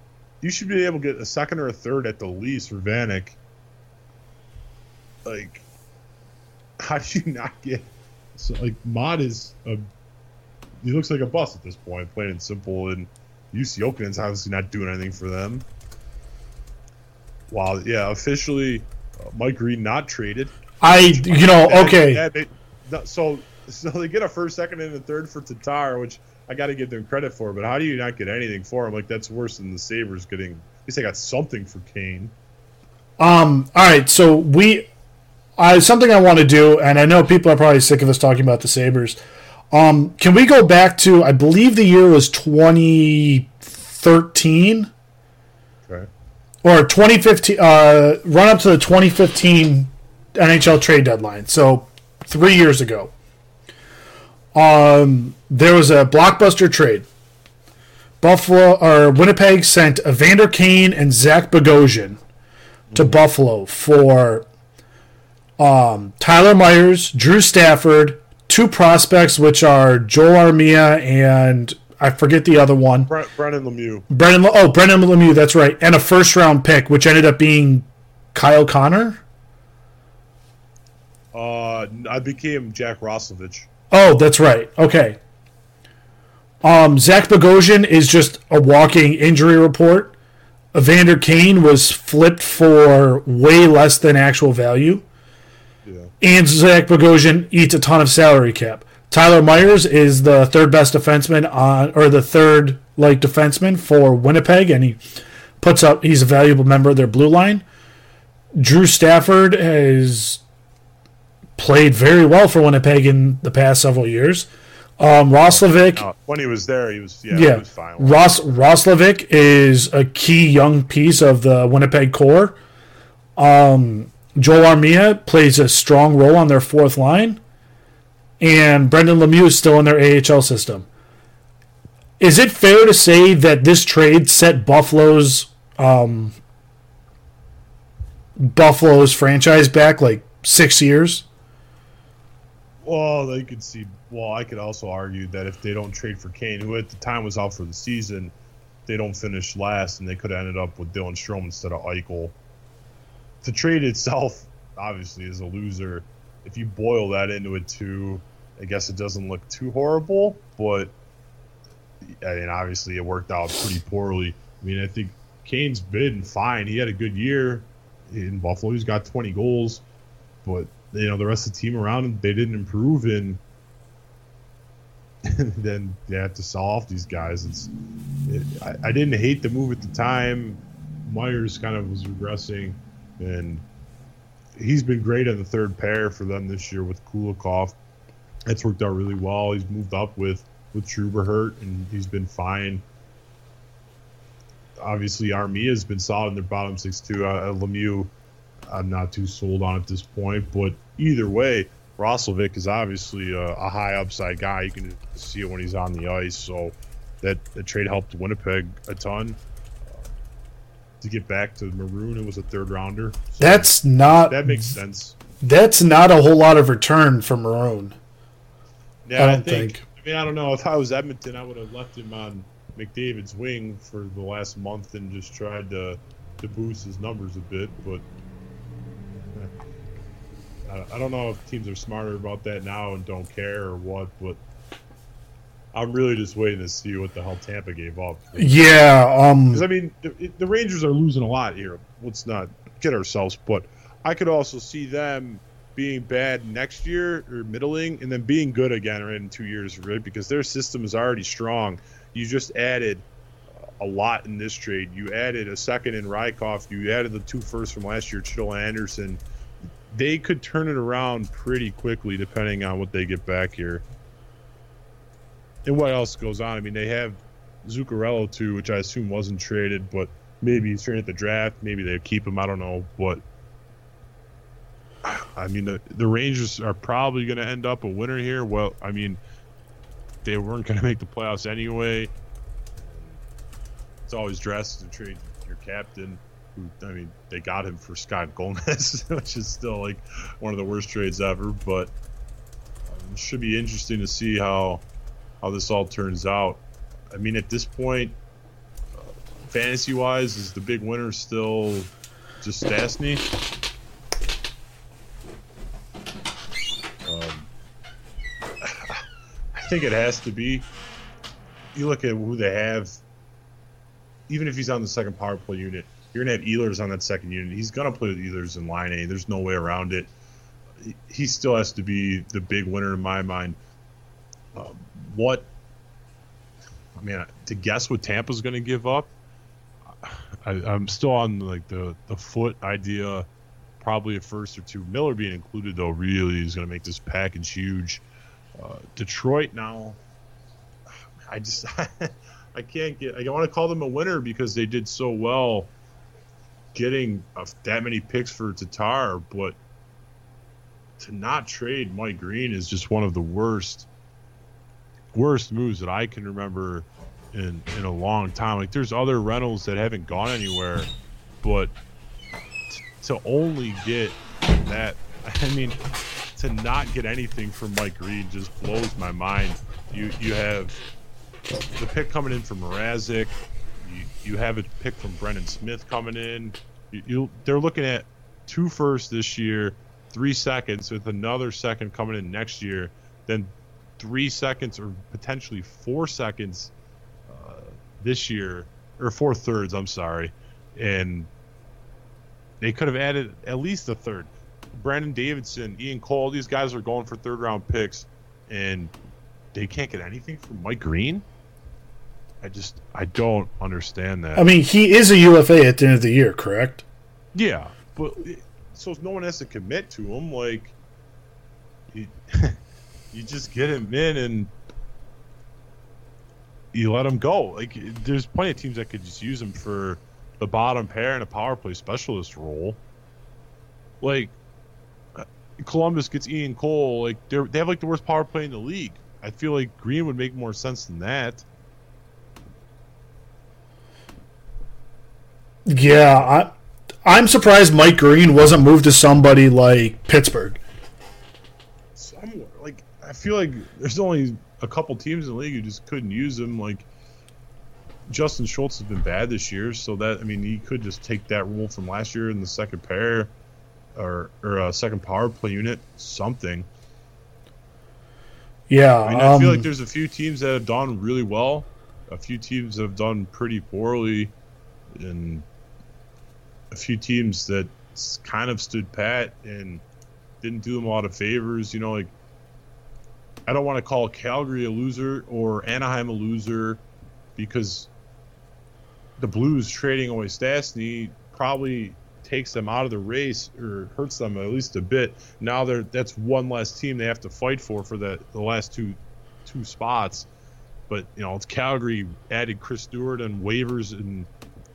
S2: you should be able to get a second or a third at the least for Vanek. Like, *laughs* how do you not get so like Motte is a he looks like a bust at this point, plain and simple, and Jussi Jokinen's obviously not doing anything for them. Wow, yeah, officially, uh, Mike Green not traded.
S1: I, you know,
S2: That-
S1: okay,
S2: that- they- no, so so they get a first, second, and a third for Tatar, which I got to give them credit for. But how do you not get anything for him? Like that's worse than the Sabres getting. At least they got something for Kane.
S1: Um. All right. So we, I something I want to do, and I know people are probably sick of us talking about the Sabres. Um, can we go back to I believe the year was 2013
S2: Okay.
S1: or 2015 uh, run up to the 2015 NHL trade deadline. So 3 years ago. Um there was a blockbuster trade. Buffalo or Winnipeg sent Evander Kane and Zach Bogosian to Buffalo for um, Tyler Myers, Drew Stafford, two prospects, which are Joel Armia and I forget the other one.
S2: Bre- Brennan Lemieux.
S1: Brendan. Oh, Brendan Lemieux. That's right, and a first round pick, which ended up being Kyle Connor.
S2: Uh, I became Jack Roslovic.
S1: Oh, that's right. Okay. Um, Zach Bogosian is just a walking injury report. Evander Kane was flipped for way less than actual value. And Zach Bogosian eats a ton of salary cap. Tyler Myers is the third best defenseman on, or the third like defenseman for Winnipeg, and he puts up. He's a valuable member of their blue line. Drew Stafford has played very well for Winnipeg in the past several years. Um, Roslovic,
S2: Uh, when he was there, he was yeah, he
S1: yeah,
S2: was fine.
S1: Ross Roslovic is a key young piece of the Winnipeg core. Um, Joel Armia plays a strong role on their fourth line, and Brendan Lemieux is still in their AHL system. Is it fair to say that this trade set Buffalo's um, Buffalo's franchise back like six years?
S2: Well, they could see. Well, I could also argue that if they don't trade for Kane, who at the time was out for the season, they don't finish last, and they could have ended up with Dylan Strome instead of Eichel. The trade itself, obviously, is a loser. If you boil that into a two, I guess it doesn't look too horrible, but I mean, obviously, it worked out pretty poorly. I mean, I think Kane's been fine. He had a good year in Buffalo. He's got 20 goals, but you know the rest of the team around him they didn't improve and, *laughs* then they had to sell off these guys it's it, I, I didn't hate the move at the time myers kind of was regressing and he's been great on the third pair for them this year with kulikov that's worked out really well he's moved up with with Truberhurt and he's been fine obviously Armia has been solid in their bottom six too uh, Lemieux I'm not too sold on at this point. But either way, Roslovic is obviously a, a high upside guy. You can see it when he's on the ice. So that the trade helped Winnipeg a ton. To get back to Maroon, it was a third rounder. So
S1: That's not
S2: that makes sense.
S1: that's not a whole lot of return for Maroon.
S2: Yeah,
S1: I
S2: I,
S1: don't
S2: think,
S1: think.
S2: I mean, I don't know. If I was Edmonton, I would have left him on McDavid's wing for the last month and just tried to to boost his numbers a bit. But eh, I, I don't know if teams are smarter about that now and don't care or what. But I'm really just waiting to see what the hell Tampa gave up.
S1: Yeah, um,
S2: I mean, the, the Rangers are losing a lot here. Let's not get ourselves. But I could also see them being bad next year or middling, and then being good again in two years, right? Because their system is already strong. You just added a lot in this trade. You added a second in Rykov. You added the two firsts from last year, Chill Anderson. They could turn it around pretty quickly, depending on what they get back here. And what else goes on? I mean, they have Zuccarello too, which I assume wasn't traded, but maybe he's traded at the draft. Maybe they keep him. I don't know, but I mean, the, the Rangers are probably going to end up a winner here. Well, I mean, they weren't going to make the playoffs anyway. It's always drastic to trade your captain. Who I mean, they got him for Scott Gomez, *laughs* which is still like one of the worst trades ever. But um, it should be interesting to see how how this all turns out. I mean, at this point, uh, fantasy wise, is the big winner still just Stastny? Um, *laughs* I think it has to be. You look at who they have. Even if he's on the second power play unit, you're gonna have Ehlers on that second unit. He's gonna play with Ehlers in line A. There's no way around it. He still has to be the big winner in my mind. Um, what? I mean, to guess what Tampa's gonna give up, I, I'm still on like the the foot idea probably a first or two. Miller being included though really is going to make this package huge. Uh, Detroit now, I just *laughs* I can't get. I want to call them a winner because they did so well getting uh, that many picks for Tatar, but to not trade Mike Green is just one of the worst worst moves that I can remember in in a long time. Like there's other rentals that haven't gone anywhere, but t- to only get that, *laughs* I mean, to not get anything from Mike Green just blows my mind. You you have the pick coming in from Mrazek. You, have a pick from Brendan Smith coming in. You, you they're looking at two firsts this year, three seconds with another second coming in next year, then three seconds or potentially four seconds uh, this year or four thirds. I'm sorry, and they could have added at least a third. Brandon Davidson, Ian Cole, these guys are going for third round picks, and they can't get anything from Mike Green. I just I don't understand that.
S1: I mean, he is a UFA at the end of the year, correct?
S2: Yeah, but so no one has to commit to him. Like, you, *laughs* you just get him in and you let him go. Like, there's plenty of teams that could just use him for the bottom pair and a power play specialist role. Like, uh, Columbus gets Ian Cole. Like, they they have like the worst power play in the league. I feel like Green would make more sense than that.
S1: Yeah, I, I'm surprised Mike Green wasn't moved to somebody like Pittsburgh.
S2: I feel like there's only a couple teams in the league who just couldn't use him. Like Justin Schultz has been bad this year, so that I mean he could just take that role from last year in the second pair or or a second power play unit, something.
S1: Yeah,
S2: I mean, I feel
S1: um,
S2: like there's a few teams that have done really well, a few teams that have done pretty poorly, and a few teams that kind of stood pat and didn't do them a lot of favors. You know, like I don't want to call Calgary a loser or Anaheim a loser because the Blues trading away Stastny probably takes them out of the race or hurts them at least a bit. Now they're that's one less team they have to fight for for the the last two two spots. But you know, it's Calgary added Chris Stewart and waivers and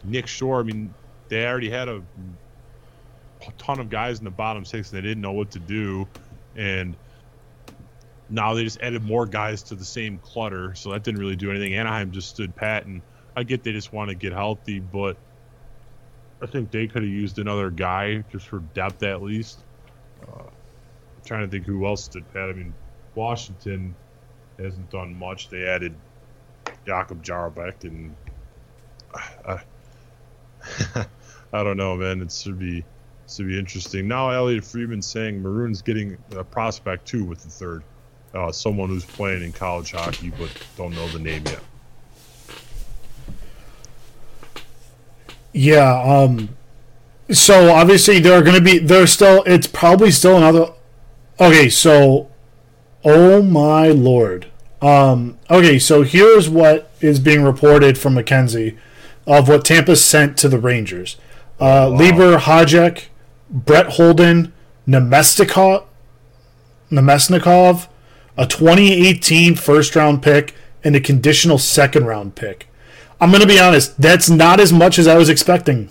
S2: Nick Shore. I mean, they already had a, a ton of guys in the bottom six and they didn't know what to do, and now they just added more guys to the same clutter. So that didn't really do anything. Anaheim just stood pat, and I get they just want to get healthy, but I think they could have used another guy just for depth at least. Uh, trying to think who else stood pat. I mean, Washington hasn't done much. They added Jakub Jerabek, and uh, *laughs* I don't know, man. It should be should be interesting. Now Elliotte Friedman saying Maroon's getting a prospect too with the third. Uh, someone who's playing in college hockey but don't know the name yet.
S1: Yeah. Um. So obviously there are going to be there's still it's probably still another. Okay, so, oh my lord. Um. Okay, so here's what is being reported from McKenzie of what Tampa sent to the Rangers. Uh, Libor Hajek, Brett Holden, Namestnikov, Namestnikov, a 2018 first round pick, and a conditional second round pick. I'm going to be honest, that's not as much as I was expecting.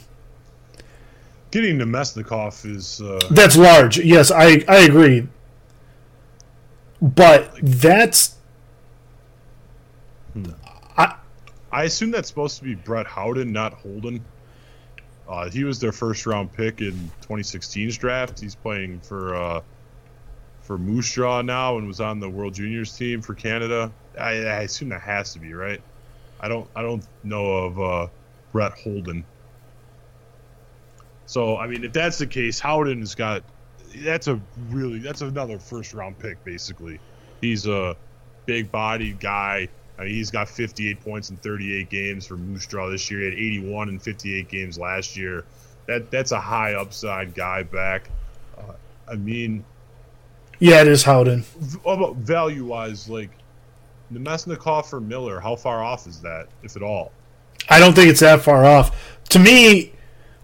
S2: Getting Namestnikov is uh,
S1: That's large. Yes, I, I agree. But that's
S2: I assume that's supposed to be Brett Howden, not Holden. Uh, he was their first round pick in 2016's draft. He's playing for uh, for Moose Jaw now and was on the World Juniors team for Canada. I, I assume that has to be right. I don't I don't know of uh, Brett Holden. So I mean, if that's the case, Howden has got that's a really that's another first round pick basically. He's a big bodied guy. I mean, he's got 58 points in 38 games for Moose Jaw this year. He had 81 in 58 games last year. That that's a high upside guy back. Uh, I mean,
S1: yeah, it is Howden.
S2: about value wise, like Namestnikov or Miller, how far off is that, if at all?
S1: I don't think it's that far off. To me,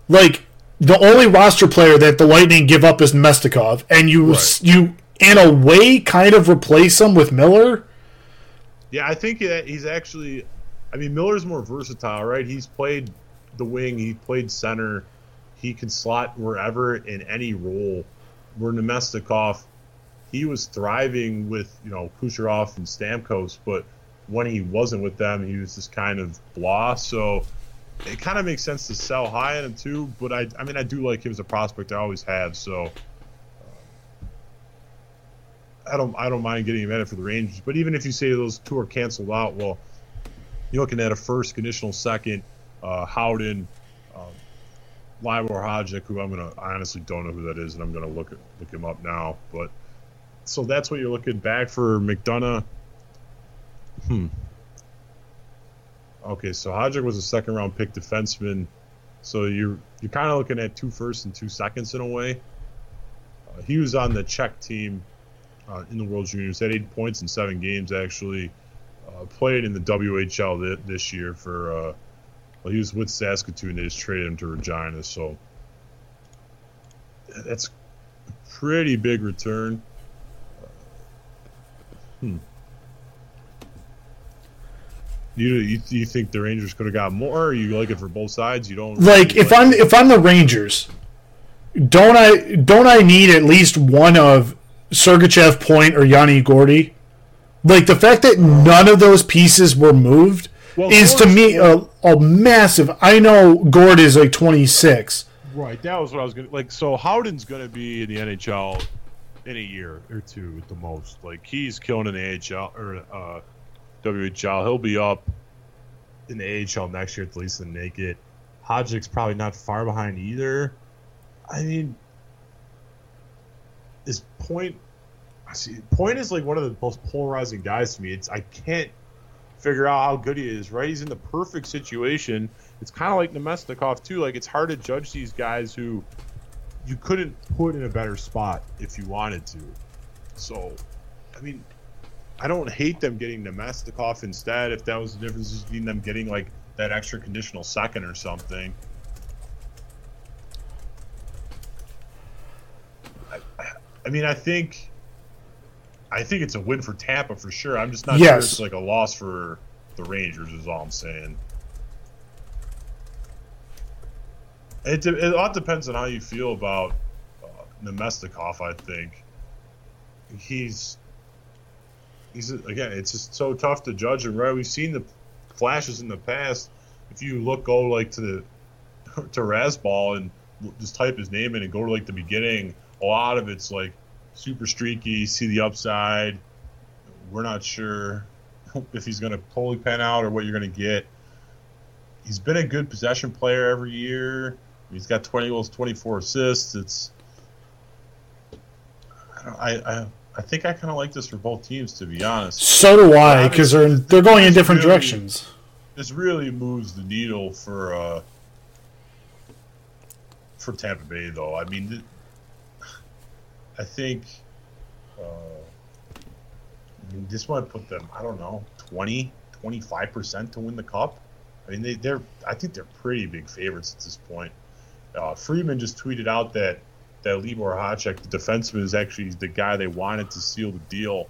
S1: like the only roster player that the Lightning give up is Mestikov, and you
S2: Right.
S1: you in a way kind of replace him with Miller.
S2: Yeah, I think that he's actually. I mean, Miller's more versatile, right? He's played the wing, he played center, he can slot wherever in any role. Where Namestnikov, he was thriving with you know Kucherov and Stamkos, but when he wasn't with them, he was just kind of blah. So it kind of makes sense to sell high on him too. But I, I mean, I do like him as a prospect. I always have. So I don't I don't mind getting him at it for the Rangers. But even if you say those two are canceled out, well, you're looking at a first, conditional second, uh, Howden, um, Libor Hajek, who I'm gonna I honestly don't know who that is, and I'm gonna look at, look him up now. But so that's what you're looking back for McDonagh. Hmm. Okay, so Hajek was a second round pick defenseman. So you're you're kind of looking at two firsts and two seconds in a way. Uh, he was on the Czech team uh, in the World Juniors. Had eight points in seven games actually. Uh, played in the WHL thi- this year for. Uh, well, he was with Saskatoon. They just traded him to Regina, so that's a pretty big return. Hmm. You, you you think the Rangers could have got more? Or you like it for both sides? You don't
S1: Like if I'm if I'm the Rangers, don't I don't I need at least one of Sergachev, Point, or Yanni Gourde? Like the fact that none of those pieces were moved
S2: Well,
S1: is to me a, a massive. I know Gourde is like 26.
S2: Right, that was what I was gonna like. So Howden's gonna be in the NHL in a year or two at the most. Like he's killing an AHL or uh, WHL. He'll be up in the AHL next year at least in naked. Hajek's probably not far behind either. I mean, is point. I see. Point is like one of the most polarizing guys to me. It's I can't figure out how good he is. Right, he's in the perfect situation. It's kind of like Namestnikov too. Like it's hard to judge these guys who you couldn't put in a better spot if you wanted to. So, I mean, I don't hate them getting Namestnikov instead. If that was the difference between them getting like that extra conditional second or something. I, I mean, I think, I think it's a win for Tampa for sure. I'm just not sure it's like a loss for the Rangers. Is all I'm saying. It, it all depends on how you feel about uh, Namestnikov. I think he's he's again. It's just so tough to judge him. Right? We've seen the flashes in the past. If you look, go like to the to Rasball and just type his name in and go to like the beginning. A lot of it's like super streaky. See the upside. We're not sure *laughs* if he's going to totally pan out or what you're going to get. He's been a good possession player every year. He's got 20 goals, 24 assists. It's I I, I I think I kind of like this for both teams to be honest.
S1: So do I because they're they're going in different
S2: Really-
S1: directions.
S2: This really moves the needle for uh for Tampa Bay though. I mean, th- I think uh, I mean this might put them I don't know 20 25 percent to win the cup. I mean they they're I think they're pretty big favorites at this point. Uh, Friedman just tweeted out that that Libor Hajek, the defenseman, is actually the guy they wanted to seal the deal.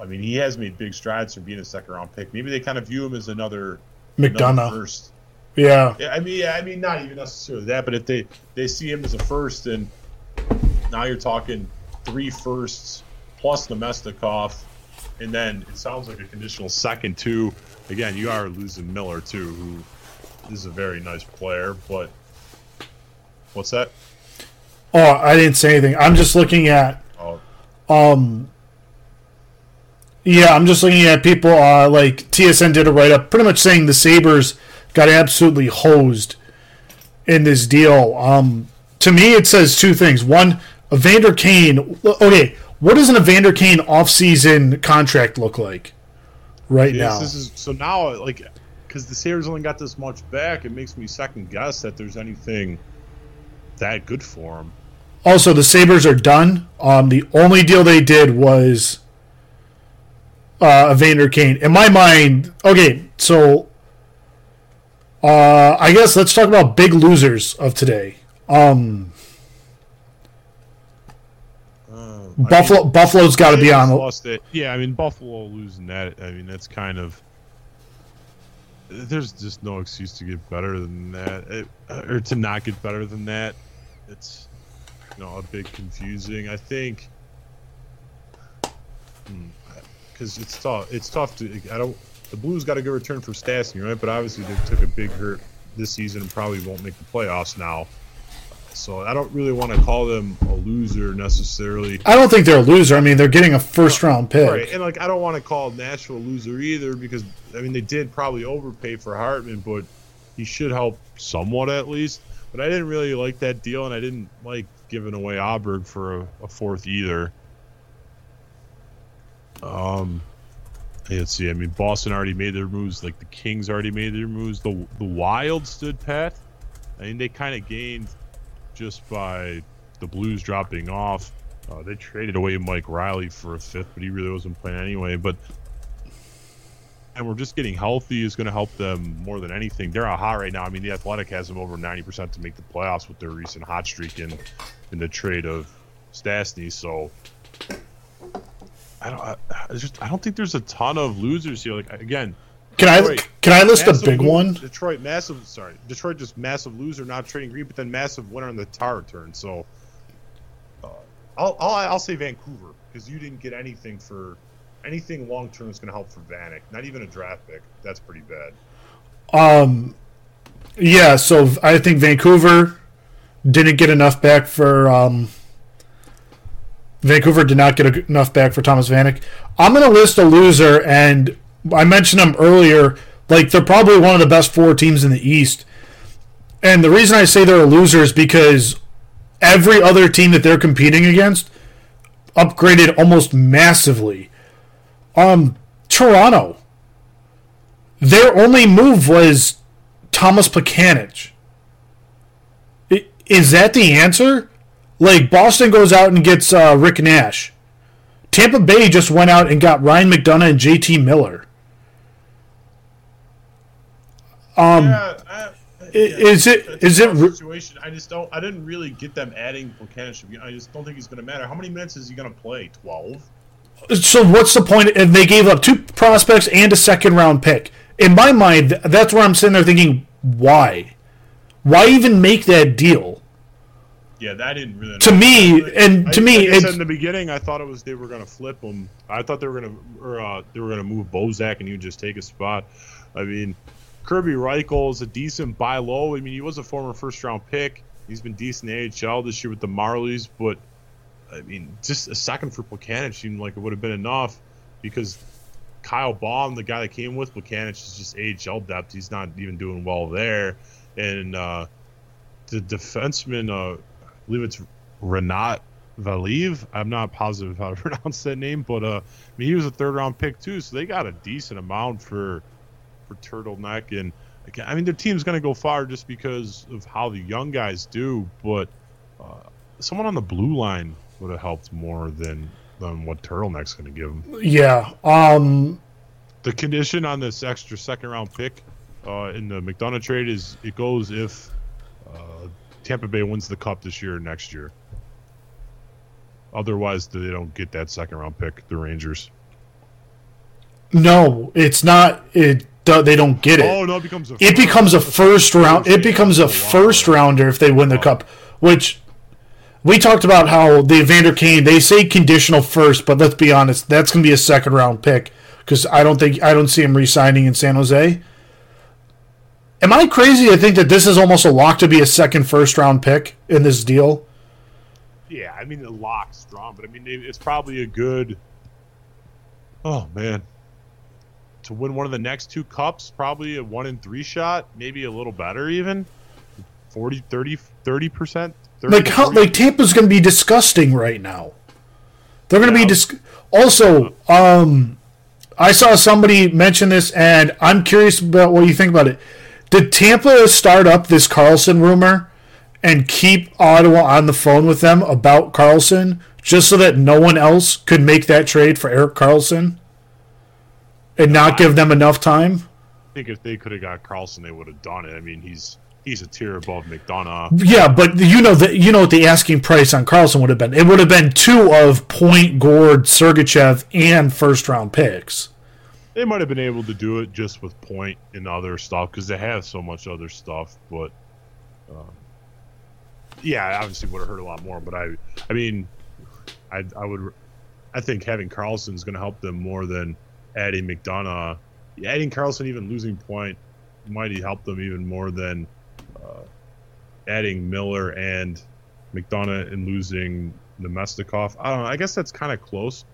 S2: I mean, he has made big strides from being a second round pick. Maybe they kind of view him as another, another
S1: McDonagh.
S2: first.
S1: Yeah.
S2: Yeah, I mean, I mean, not even necessarily that, but if they they see him as a first, and now you're talking three firsts plus Namestnikov, and then it sounds like a conditional second too. Again, you are losing Miller too, who is a very nice player, but what's that?
S1: Oh, I didn't say anything. I'm just looking at
S2: Oh,
S1: um yeah, I'm just looking at people uh like TSN did a write up pretty much saying the Sabres got absolutely hosed in this deal. Um to me it says two things. One, Evander Kane okay, what does an Evander Kane offseason contract look like right
S2: yes,
S1: now?
S2: this is so now like because the Sabres only got this much back, it makes me second guess that there's anything that good for him.
S1: Also, the Sabres are done. Um, the only deal they did was uh, Evander Kane. In my mind, okay, so uh, I guess let's talk about big losers of today. Um,
S2: Uh,
S1: Buffalo Buffalo's got to be on. the
S2: Lost it. Yeah, I mean Buffalo losing that. I mean that's kind of. There's just no excuse to get better than that, it, or to not get better than that. It's, you know, a bit confusing. I think. Hmm, because it's tough. It's tough to. I don't. The Blues got a good return for Stastny, right? But obviously they took a big hurt this season and probably won't make the playoffs now. So I don't really want to call them a loser necessarily.
S1: I don't think they're a loser. I mean, they're getting a first round pick.
S2: Right, and like I don't want to call Nashville a loser either because I mean they did probably overpay for Hartman, but he should help somewhat at least. But I didn't really like that deal, and I didn't like giving away Aberg for a, a fourth either. Um, let's see. I mean, Boston already made their moves. Like the Kings already made their moves. The the Wild stood pat. I mean, they kind of gained just by the Blues dropping off. Uh, they traded away Mike Reilly for a fifth, but he really wasn't playing anyway. But and we're just getting healthy is going to help them more than anything. They're a hot right now. I mean, the Athletic has them over ninety percent to make the playoffs with their recent hot streak in in the trade of Stastny. So I don't. I, I just I don't think there's a ton of losers here. Like again,
S1: Can I can I list a big
S2: lo-
S1: one?
S2: Detroit massive. Sorry, Detroit just massive loser, not trading Green, but then massive winner on the tar return. So, uh, I'll, I'll I'll say Vancouver because you didn't get anything for anything long term is going to help for Vanek. Not even a draft pick. That's pretty bad.
S1: Um, yeah. So I think Vancouver didn't get enough back for. Um, Vancouver did not get enough back for Thomas Vanek. I'm going to list a loser, and I mentioned them earlier. Like they're probably one of the best four teams in the East, and the reason I say they're a loser is because every other team that they're competing against upgraded almost massively. Um, Toronto. Their only move was Thomas Plekanec. Is that the answer? Like Boston goes out and gets uh, Rick Nash. Tampa Bay just went out and got Ryan McDonagh and JT Miller. Um,
S2: yeah, I,
S1: is
S2: it's
S1: it
S2: situation? I just don't. I didn't really get them adding Plekanec. I just don't think he's going to matter. How many minutes is he going to play? Twelve.
S1: So what's the point? And they gave up two prospects and a second round pick. In my mind, that's where I'm sitting there thinking, why? Why even make that deal?
S2: Yeah, that didn't really.
S1: To me, and to
S2: I,
S1: me,
S2: like in the beginning, I thought it was they were going to flip him. I thought they were going to, or uh, they were going to move Bozak and he would just take a spot. I mean, Kerby Rychel is a decent buy low. I mean, he was a former first round pick. He's been decent in AHL this year with the Marlies, but I mean, just a second for Plekanec seemed like it would have been enough because Kyle Baun, the guy that came with Plekanec, is just AHL depth. He's not even doing well there, and uh, the defenseman, uh, I believe it's Rinat Valiev. I'm not positive how to *laughs* pronounce that name, but uh, I mean, he was a third round pick too, so they got a decent amount for for turtleneck. And I mean, their team's going to go far just because of how the young guys do, but uh, someone on the blue line would have helped more than than what turtleneck's going to give him.
S1: yeah. Um,
S2: The condition on this extra second round pick uh, in the McDonagh trade is it goes if uh, Tampa Bay wins the cup this year or next year. Otherwise, they don't get that second round pick. The Rangers.
S1: no, it's not. It they don't get it.
S2: Oh no, it becomes a.
S1: it becomes a first round. It becomes a first rounder if they win the cup, which we talked about how the Evander Kane. They say conditional first, but let's be honest, that's going to be a second round pick because I don't think I don't see him re-signing in San Jose. Am I crazy? to think that this is almost a lock to be a second first round pick in this deal.
S2: Yeah, I mean the lock's strong, but I mean it's probably a good. Oh man, to win one of the next two cups, probably a one in three shot, maybe a little better even. 40, 30 30 percent.
S1: Like how like Tampa's going to be disgusting right now. They're going to be dis- also. Um, I saw somebody mention this, and I'm curious about what you think about it. Did Tampa start up this Karlsson rumor and keep Ottawa on the phone with them about Karlsson just so that no one else could make that trade for Erik Karlsson and not give them enough time?
S2: I think if they could have got Karlsson, they would have done it. I mean, he's he's a tier above McDonagh.
S1: Yeah, but you know that you know what the asking price on Karlsson would have been. It would have been two of Point, Gourde, Sergachev, and first round picks.
S2: They might have been able to do it just with Point and other stuff because they have so much other stuff. But um, yeah, obviously would have hurt a lot more. But I, I mean, I, I would, I think having Karlsson is going to help them more than adding McDonagh. Adding Karlsson, even losing Point, might help them even more than uh, adding Miller and McDonagh and losing Namestnikov. I don't know. I guess that's kind of close.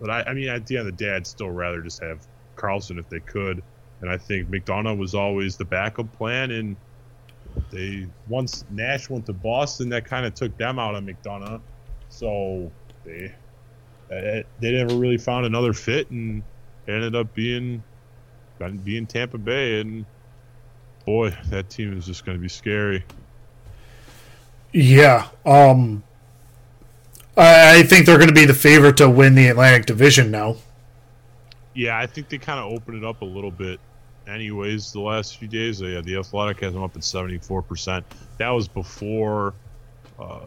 S2: But I, I mean, at the end of the day, I'd still rather just have Karlsson if they could. And I think McDonagh was always the backup plan. And they once Nash went to Boston, that kind of took them out of McDonagh. So they they never really found another fit, and ended up being being Tampa Bay. And boy, that team is just going to be scary.
S1: Yeah. Um, I, I think they're going to be the favorite to win the Atlantic Division now.
S2: Yeah, I think they kind of opened it up a little bit. Anyways, the last few days, yeah, the Athletic has them up at seventy four percent. That was before. Uh,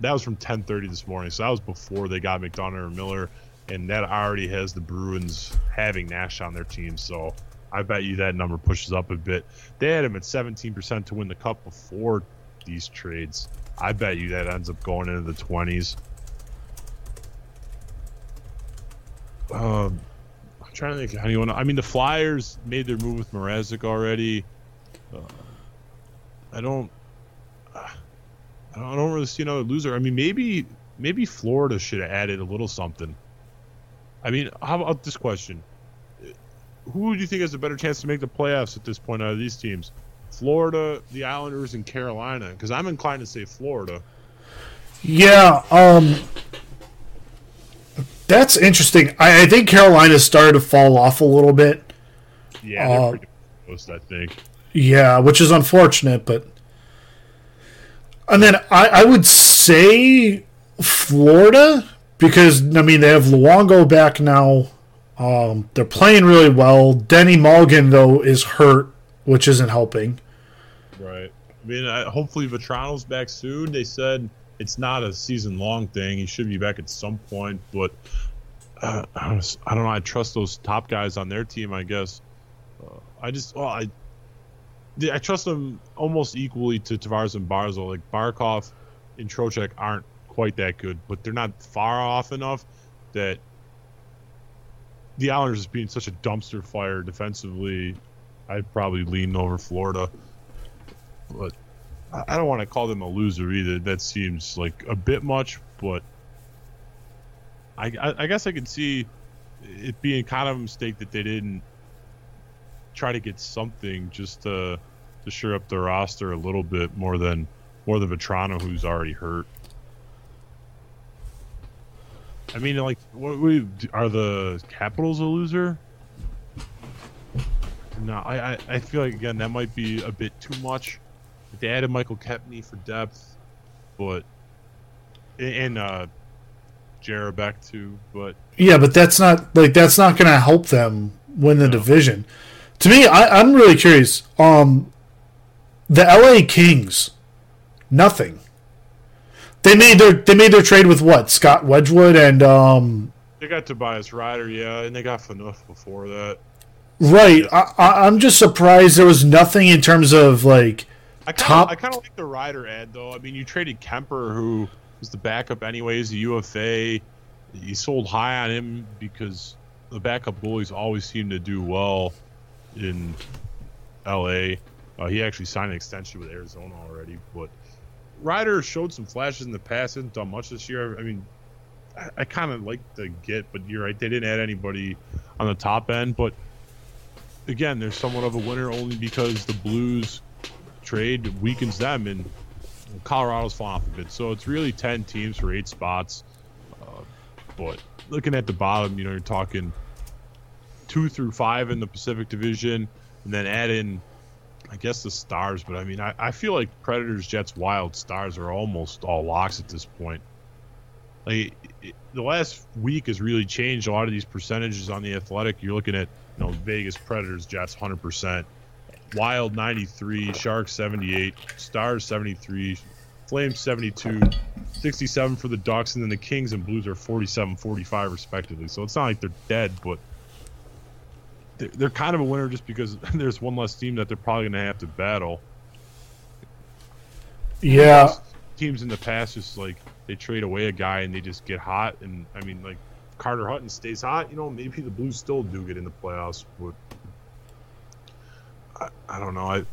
S2: that was from ten thirty this morning, so that was before they got McDonagh and Miller, and that already has the Bruins having Nash on their team. So I bet you that number pushes up a bit. They had him at seventeen percent to win the cup before these trades. I bet you that ends up going into the twenties. Um, I'm trying to think of anyone. I mean, the Flyers made their move with Mrazek already. Uh, I don't. Uh, I don't, I don't really see another loser. I mean, maybe maybe Florida should have added a little something. I mean, how about this question? Who do you think has a better chance to make the playoffs at this point out of these teams? Florida, the Islanders, and Carolina? Because I'm inclined to say Florida.
S1: Yeah, um, that's interesting. I, I think Carolina started to fall off a little bit.
S2: Yeah, uh, close, I think.
S1: Yeah, which is unfortunate, but and then I, I would say Florida because I mean they have Luongo back now. Um, they're playing really well. Denny Mulligan though is hurt, which isn't helping.
S2: Right. I mean, I, hopefully Vatrano's back soon. They said it's not a season long thing. He should be back at some point, but uh, I don't know. I trust those top guys on their team. I guess. Uh, I just well, I I trust them almost equally to Tavares and Barzal. Like Barkov and Trocheck aren't quite that good, but they're not far off enough that the Islanders being such a dumpster fire defensively, I'd probably lean over Florida. But I don't want to call them a loser either. That seems like a bit much, but I, I, I guess I could see it being kind of a mistake that they didn't try to get something just to to shore up the roster a little bit more than more than Vatrano, who's already hurt. I mean, like, what we are the Capitals a loser? No, I, I feel like again that might be a bit too much. They added Michael Kempny for depth, but and uh Jerabek too, but
S1: yeah, but that's not like that's not going to help them win the no. division. To me, I, I'm really curious. Um, the LA Kings, nothing. They made their they made their trade with what Scott Wedgewood and um.
S2: They got Tobias Rieder, yeah, and they got Phaneuf before that.
S1: Right, yeah. I, I'm just surprised there was nothing in terms of like
S2: I kinda, top. I kind of like the Rieder add though. I mean, you traded Kuemper, who was the backup anyways, the UFA. You sold high on him because the backup goalies always seem to do well in LA. Uh, he actually signed an extension with Arizona already, but Rieder showed some flashes in the past. Hasn't done much this year. I mean, I, I kind of like the get, but you're right. They didn't add anybody on the top end, but again, they're somewhat of a winner only because the Blues trade weakens them, and Colorado's falling off a bit. So it's really ten teams for eight spots. Uh, but looking at the bottom, you know, you're talking two through five in the Pacific Division, and then add in, I guess, the Stars. But I mean, I, I feel like Predators, Jets, Wild, Stars are almost all locks at this point. Like it, the last week has really changed a lot of these percentages on the Athletic. You're looking at, you know, Vegas Predators, Jets, hundred percent. Wild 93, Sharks 78, Stars 73, Flames 72, 67 for the Ducks, and then the Kings and Blues are 47 45 respectively. So it's not like they're dead, but they're, they're kind of a winner just because *laughs* there's one less team that they're probably going to have to battle.
S1: Yeah.
S2: Teams in the past just like they trade away a guy and they just get hot. And I mean, like Carter Hutton stays hot, you know, maybe the Blues still do get in the playoffs, but I, I don't know. I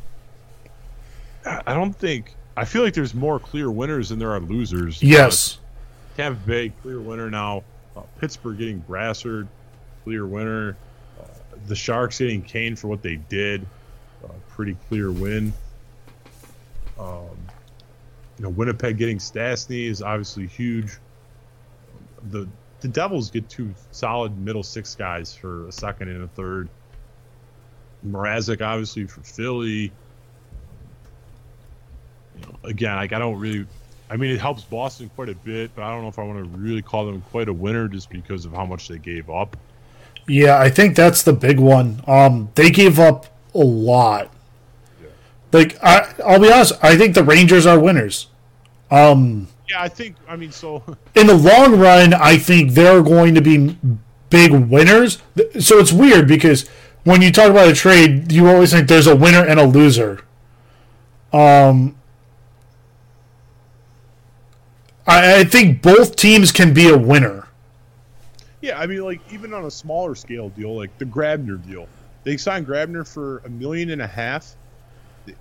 S2: I don't think I feel like there's more clear winners than there are losers.
S1: Yes.
S2: Uh, Tampa Bay clear winner now. Uh, Pittsburgh getting Brassard, clear winner. Uh, the Sharks getting Kane for what they did, uh, pretty clear win. Um, you know, Winnipeg getting Stastny is obviously huge. The the Devils get two solid middle six guys for a second and a third. Mrazek obviously for Philly. You know, again, like I don't really. I mean, it helps Boston quite a bit, but I don't know if I want to really call them quite a winner just because of how much they gave up.
S1: Yeah, I think that's the big one. Um, they gave up a lot. Like I, I'll be honest, I think the Rangers are winners. Um,
S2: Yeah, I think. I mean, so *laughs*
S1: in the long run, I think they're going to be big winners. So it's weird because when you talk about a trade, you always think there's a winner and a loser. Um, I, I think both teams can be a winner.
S2: Yeah, I mean, like even on a smaller scale deal, like the Grabner deal, they signed Grabner for a million and a half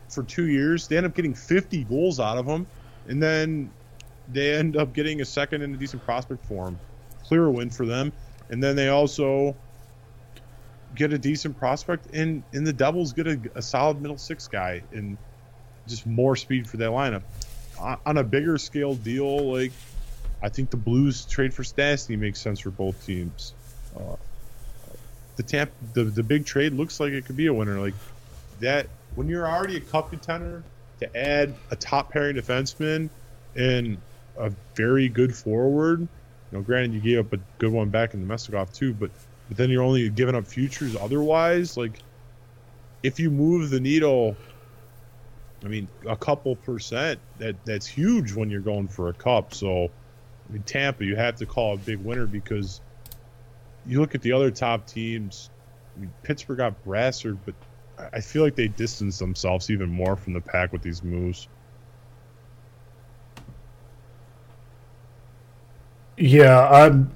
S2: for two years. They end up getting 50 goals out of him, and then they end up getting a second and a decent prospect for him. Clear win for them, and then they also get a decent prospect, and and the Devils get a, a solid middle six guy, and just more speed for that lineup. On- a bigger scale deal, like I think the Blues trade for Stastny makes sense for both teams. Uh, the Tampa, the the big trade looks like it could be a winner. Like that, when you're already a cup contender, to add a top pairing defenseman and a very good forward. You know, granted you gave up a good one back in Namestnikov too, but but then you're only giving up futures otherwise. Like if you move the needle, I mean, a couple percent that that's huge when you're going for a cup. So. I mean, Tampa, you have to call a big winner because you look at the other top teams. I mean, Pittsburgh got Brassard, but I- feel like they distance themselves even more from the pack with these moves.
S1: Yeah, I'm.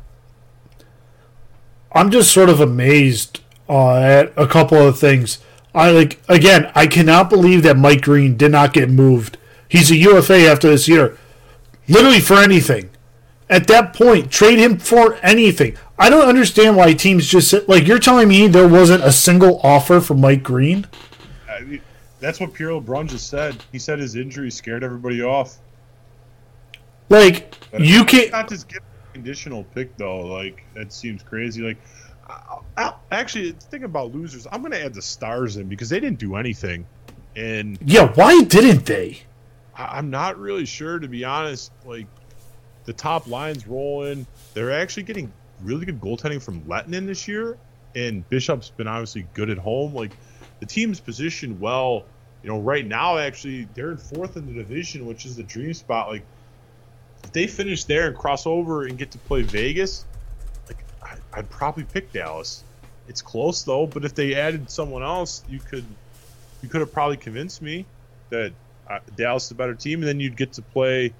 S1: I'm just sort of amazed uh, at a couple of things. I like again. I cannot believe that Mike Green did not get moved. He's a UFA after this year, literally for anything. At that point, trade him for anything. I don't understand why teams just sit, like you're telling me there wasn't a single offer for Mike Green.
S2: I mean, that's what Pierre LeBrun just said. He said his injury scared everybody off.
S1: Like
S2: But
S1: you can't.
S2: not just a conditional pick though. Like that seems crazy. Like, I, I, actually, thinking about losers, I'm going to add the Stars in because they didn't do anything, and
S1: Yeah, why didn't they?
S2: I- I'm not really sure to be honest. Like the top lines rolling, they're actually getting really good goaltending from Lehtonen this year, and Bishop's been obviously good at home. Like the team's positioned well. You know, right now actually they're in fourth in the division, which is the dream spot. Like if they finish there and cross over and get to play Vegas, like I, I'd probably pick Dallas. It's close though, but if they added someone else, you could you could have probably convinced me that uh, Dallas is a better team, and then you'd get to play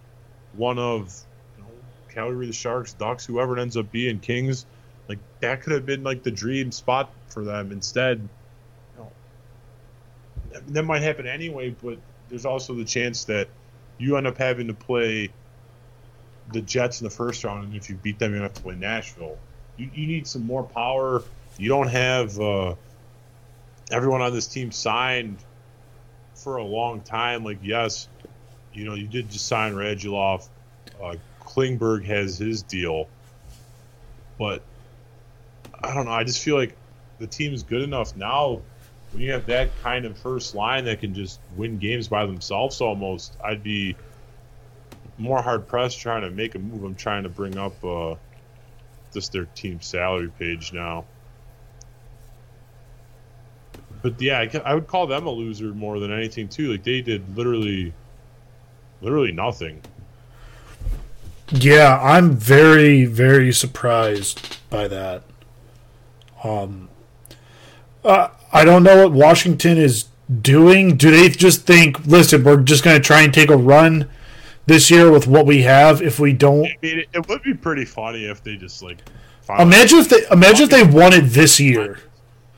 S2: one of you know, Calgary, the Sharks, Ducks, whoever it ends up being, Kings. Like that could have been like the dream spot for them. Instead, that- that might happen anyway. But there's also the chance that you end up having to play the Jets in the first round, and if you beat them, you have to play Nashville. You, you need some more power. You don't have uh, everyone on this team signed for a long time. Like, yes, you know, you did just sign Radulov. Uh, Klingberg has his deal, but I don't know. I just feel like the team is good enough now. When you have that kind of first line that can just win games by themselves, almost, I'd be more hard pressed trying to make a move. I'm trying to bring up uh, just their team salary page now. but yeah, I, I would call them a loser more than anything too. Like they did literally, literally nothing.
S1: Yeah, I'm very, very surprised by that. Um, uh, I don't know what Washington is doing. Do they just think, listen, we're just going to try and take a run this year with what we have? If we don't,
S2: I mean, it, would be pretty funny if they just like.
S1: Imagine if they imagine if they won it this year.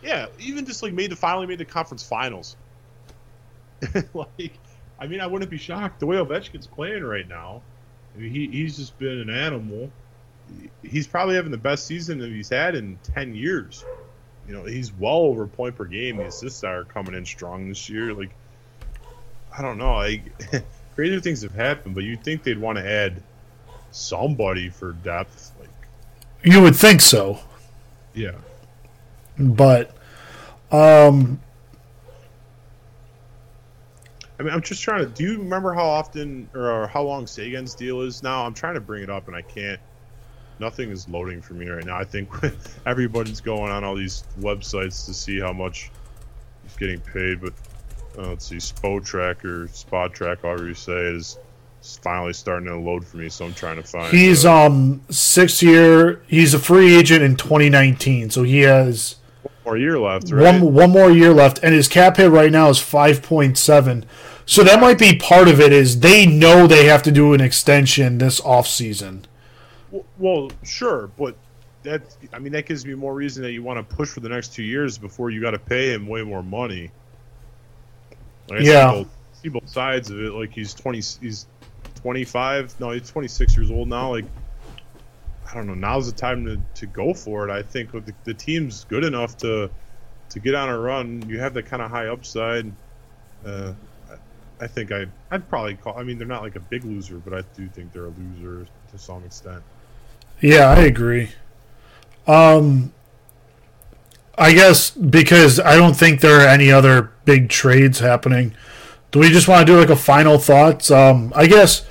S2: Yeah, even just like made the finally made the conference finals. *laughs* like, I mean, I wouldn't be shocked the way Ovechkin's playing right now. I mean, he he's just been an animal. He's probably having the best season that he's had in ten years. You know, he's well over a point per game. The assists are coming in strong this year. Like, I don't know. Like, *laughs* crazier things have happened, but you'd think they'd want to add somebody for depth. Like,
S1: you would think so.
S2: Yeah.
S1: But, um,
S2: I mean, I'm just trying to. Do you remember how often or how long Seguin's deal is now? I'm trying to bring it up and I can't. Nothing is loading for me right now. I think *laughs* everybody's going on all these websites to see how much he's getting paid, but uh, let's see, Spotrac or Spotrac, however you say it, is finally starting to load for me. So I'm trying to find.
S1: He's
S2: uh,
S1: um six year. He's a free agent in 2019, so he has
S2: one more year left. Right?
S1: one one more year left, and his cap hit right now is 5.7. So that might be part of it. Is they know they have to do an extension this off season.
S2: Well, well, sure, but that I mean that gives me more reason that you want to push for the next two years before you got to pay him way more money. Like, I
S1: Yeah.
S2: see both, see both sides of it. Like he's twenty, he's twenty five. No, he's twenty six years old now. Like I don't know. Now's the time to, to go for it. I think the, the team's good enough to to get on a run. You have that kind of high upside. Uh, I, I think I I'd probably call. I mean, they're not like a big loser, but I do think they're a loser to some extent.
S1: Yeah, I agree. Um, I guess because I don't think there are any other big trades happening. Do we just want to do like a final thoughts? Um, I guess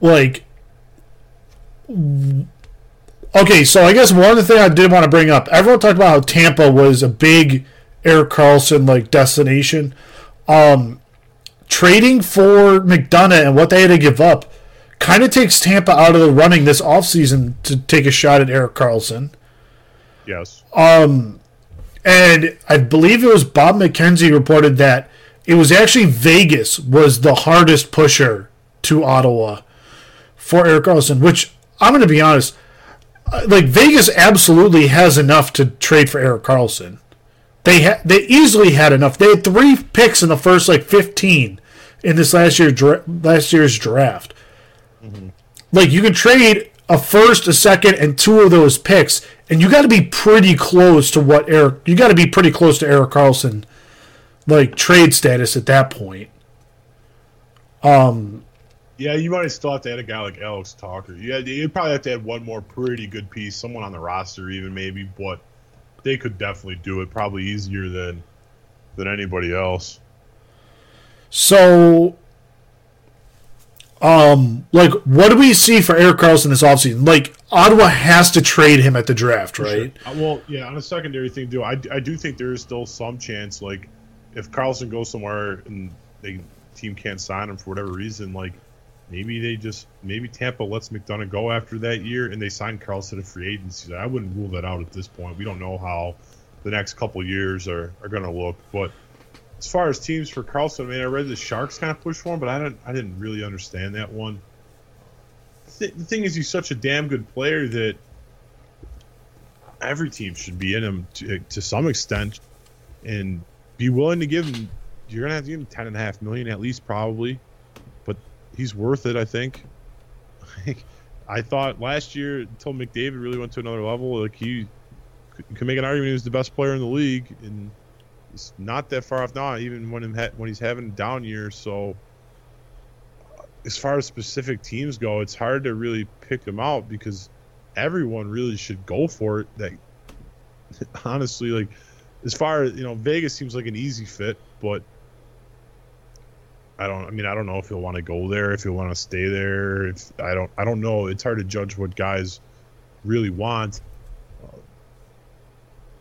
S1: like okay. So I guess one of the things I did want to bring up. Everyone talked about how Tampa was a big Erik Karlsson like destination. Um, trading for McDonagh and what they had to give up kind of takes Tampa out of the running this offseason to take a shot at Erik Karlsson.
S2: Yes.
S1: And I believe it was Bob McKenzie reported that it was actually Vegas was the hardest pusher to Ottawa for Erik Karlsson, which I'm going to be honest, uh, like Vegas absolutely has enough to trade for Erik Karlsson. They ha- they easily had enough. They had three picks in the first like 15 in this last year dra- last year's draft. Like you can trade a first, a second, and two of those picks, and you got to be pretty close to what Erik. You got to be pretty close to Erik Karlsson, like trade status at that point.
S2: Um, yeah, you might still have to add a guy like Alex Tuch. You you'd probably have to add one more pretty good piece, someone on the roster even maybe, but they could definitely do it probably easier than than anybody else.
S1: So, um, like, what do we see for Erik Karlsson this offseason? Like, Ottawa has to trade him at the draft, right?
S2: Uh, well, yeah, on a secondary thing too, I, I do think there is still some chance. Like, if Karlsson goes somewhere and the team can't sign him for whatever reason, like maybe they just maybe Tampa lets McDonagh go after that year and they sign Karlsson to free agency. I wouldn't rule that out at this point. We don't know how the next couple years are, are going to look, but as far as teams for Karlsson, I mean, I read the Sharks kind of pushed for him, but I didn't I didn't really understand that one. Th- the thing is, he's such a damn good player that every team should be in him to, to some extent, and be willing to give him. You're gonna have to give him ten and a half million at least, probably, but he's worth it. I think. *laughs* I thought last year until McDavid really went to another level, like he could, make an argument he was the best player in the league, and he's not that far off now. Even when ha- when he's having down year, so uh, as far as specific teams go, it's hard to really pick them out because everyone really should go for it. That *laughs* honestly, like as far as you know, Vegas seems like an easy fit, but I don't. I mean, I don't know if he'll want to go there, if he'll want to stay there. If I don't, I don't know. It's hard to judge what guys really want.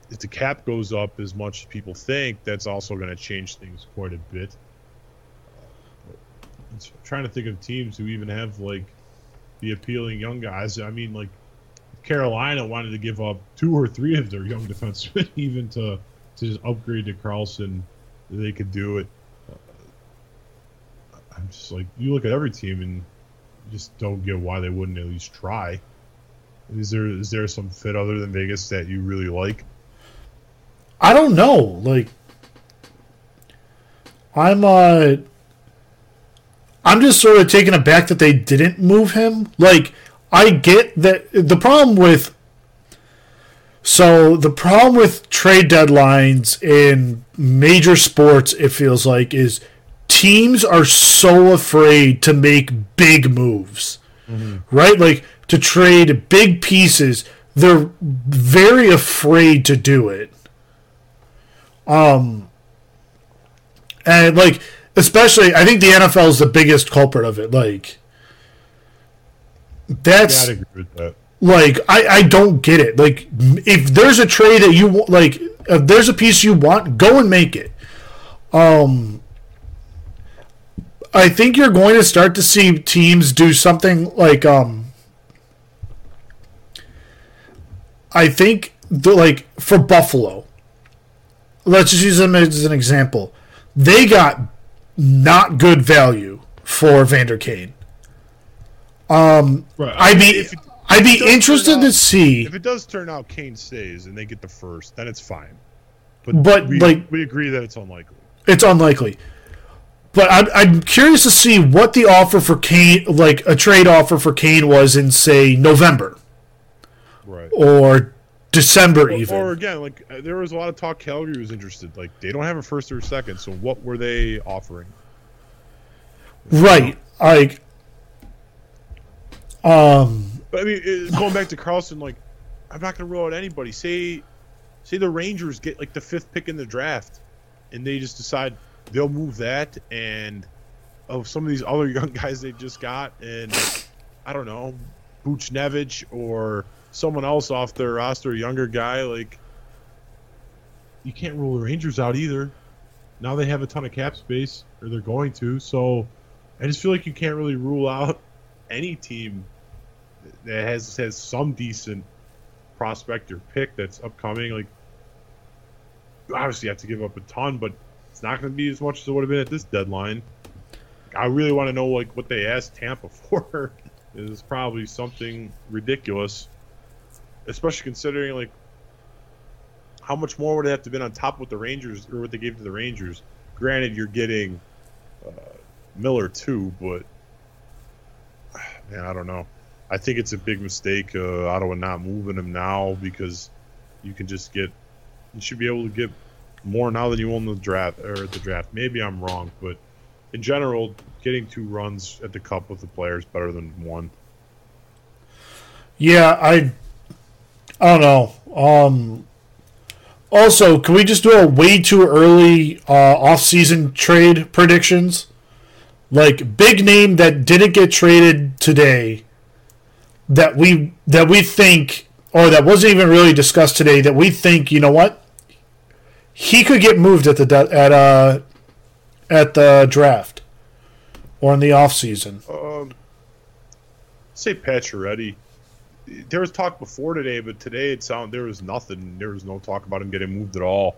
S2: If the cap goes up as much as people think, that's also going to change things quite a bit. I'm trying to think of teams who even have like the appealing young guys. I mean, like Carolina wanted to give up two or three of their young *laughs* defensemen even to to just upgrade to Karlsson. They could do it. I'm just like you look at every team and just don't get why they wouldn't at least try. Is there is there some fit other than Vegas that you really like?
S1: I don't know. Like, I'm uh, I'm just sort of taken aback that they didn't move him. Like, I get that the problem with. So the problem with trade deadlines in major sports, it feels like, is teams are so afraid to make big moves, mm-hmm. right? Like to trade big pieces, they're very afraid to do it. Um, and like, especially, I think the NFL is the biggest culprit of it. Like, that's yeah, that. like, I I don't get it. Like, if there's a trade that you like, if there's a piece you want, go and make it. Um, I think you're going to start to see teams do something like um. I think the, like for Buffalo, let's just use them as an example. They got not good value for Evander Kane. Um, right. I'd be it, I'd be interested out, to see
S2: if it does turn out Kane stays and they get the first, then it's fine. But
S1: but
S2: we,
S1: like
S2: we agree that it's unlikely.
S1: It's unlikely. But I'm, I'm curious to see what the offer for Kane, like a trade offer for Kane, was in say November,
S2: right,
S1: or December
S2: or,
S1: even.
S2: Or again, like uh, there was a lot of talk. Calgary was interested. Like they don't have a first or a second, so what were they offering?
S1: Right, like, um.
S2: But I mean, going back to Karlsson, like, I'm not gonna rule out anybody. Say, say the Rangers get like the fifth pick in the draft, and they just decide they'll move that and of some of these other *laughs* young guys they just got, and I don't know, Buchnevich or someone else off their roster, a younger guy, like you can't rule the Rangers out either. Now they have a ton of cap space, or they're going to. So I just feel like you can't really rule out *laughs* any team that has has some decent prospect or pick that's upcoming. Like obviously you have to give up a ton, but it's not going to be as much as it would have been at this deadline. I really want to know like what they asked Tampa *laughs* for. is probably something ridiculous especially considering like how much more would it have to been on top of what the Rangers or what they gave to the Rangers. Granted, you're getting uh, Miller too, but man, I don't know. I think it's a big mistake uh, Ottawa not moving him now because you can just get you should be able to get more now than you won the draft or the draft. Maybe I'm wrong, but in general, getting two runs at the cup with the players better than one.
S1: Yeah, I I don't know. Um, also, can we just do a way too early uh, off-season trade predictions? Like big name that didn't get traded today that we that we think or that wasn't even really discussed today that we think you know what he could get moved at the at uh at the draft or in the off season.
S2: Um, say Pacioretty there was talk before today, but today it sounded there was nothing. There was no talk about him getting moved at all.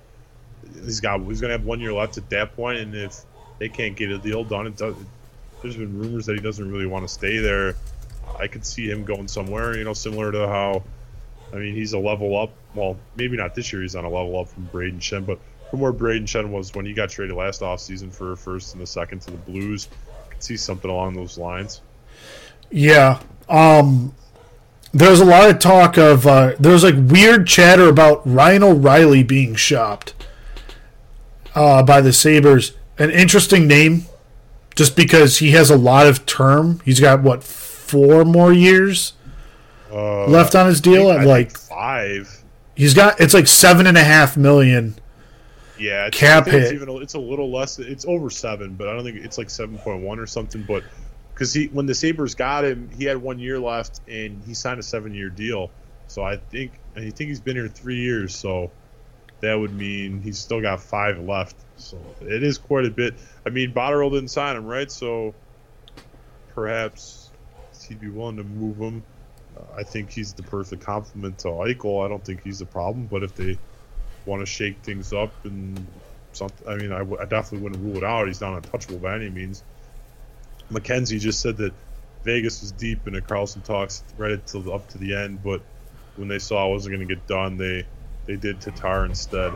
S2: He's got he's gonna have one year left at that point, and if they can't get a deal done, it does, there's been rumors that he doesn't really want to stay there. I could see him going somewhere, you know, similar to how, I mean, he's a level up. Well, maybe not this year. He's on a level up from Brayden Schenn, but from where Brayden Schenn was when he got traded last offseason for a first and a second to the Blues. I could see something along those lines.
S1: Yeah. Um, there was a lot of talk of uh, there was like weird chatter about Ryan O'Reilly being shopped uh, by the Sabres. An interesting name, just because he has a lot of term. He's got what four more years uh, left on his deal at like
S2: five.
S1: He's got it's like seven and a half million.
S2: Yeah,
S1: cap hit. It's,
S2: even, it's a little less. It's over seven, but I don't think it's like seven point one or something. But because he when the Sabres got him, he had one year left and he signed a seven year deal. So I think I think he's been here three years. So that would mean he's still got five left. So it is quite a bit. I mean, Botterill didn't sign him, right? So perhaps he'd be willing to move him. Uh, I think he's the perfect complement to Eichel. I don't think he's a problem, but if they want to shake things up and something, I mean, I, w- I definitely wouldn't rule it out. He's not untouchable by any means. McKenzie just said that Vegas was deep in the Karlsson talks right until up to the end, but when they saw it wasn't going to get done, they they did Tatar instead.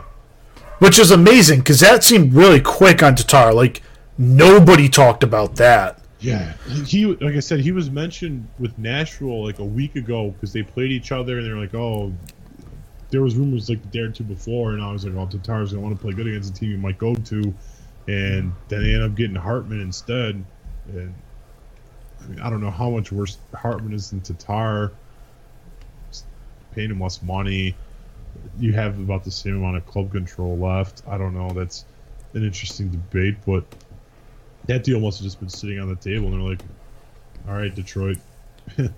S1: Which is amazing because that seemed really quick on Tatar. Like nobody talked about that.
S2: Yeah, he like I said, he was mentioned with Nashville like a week ago because they played each other and they're like, oh, there was rumors like the day or two before, and I was like, oh, Tatar's gonna want to play good against a team he might go to, and then they end up getting Hartman instead, and I mean, I don't know how much worse Hartman is than Tatar. Paying him less money, you have about the same amount of club control left. I don't know. That's an interesting debate, but that deal must have just been sitting on the table, and they're like, "All right, Detroit, *laughs* we're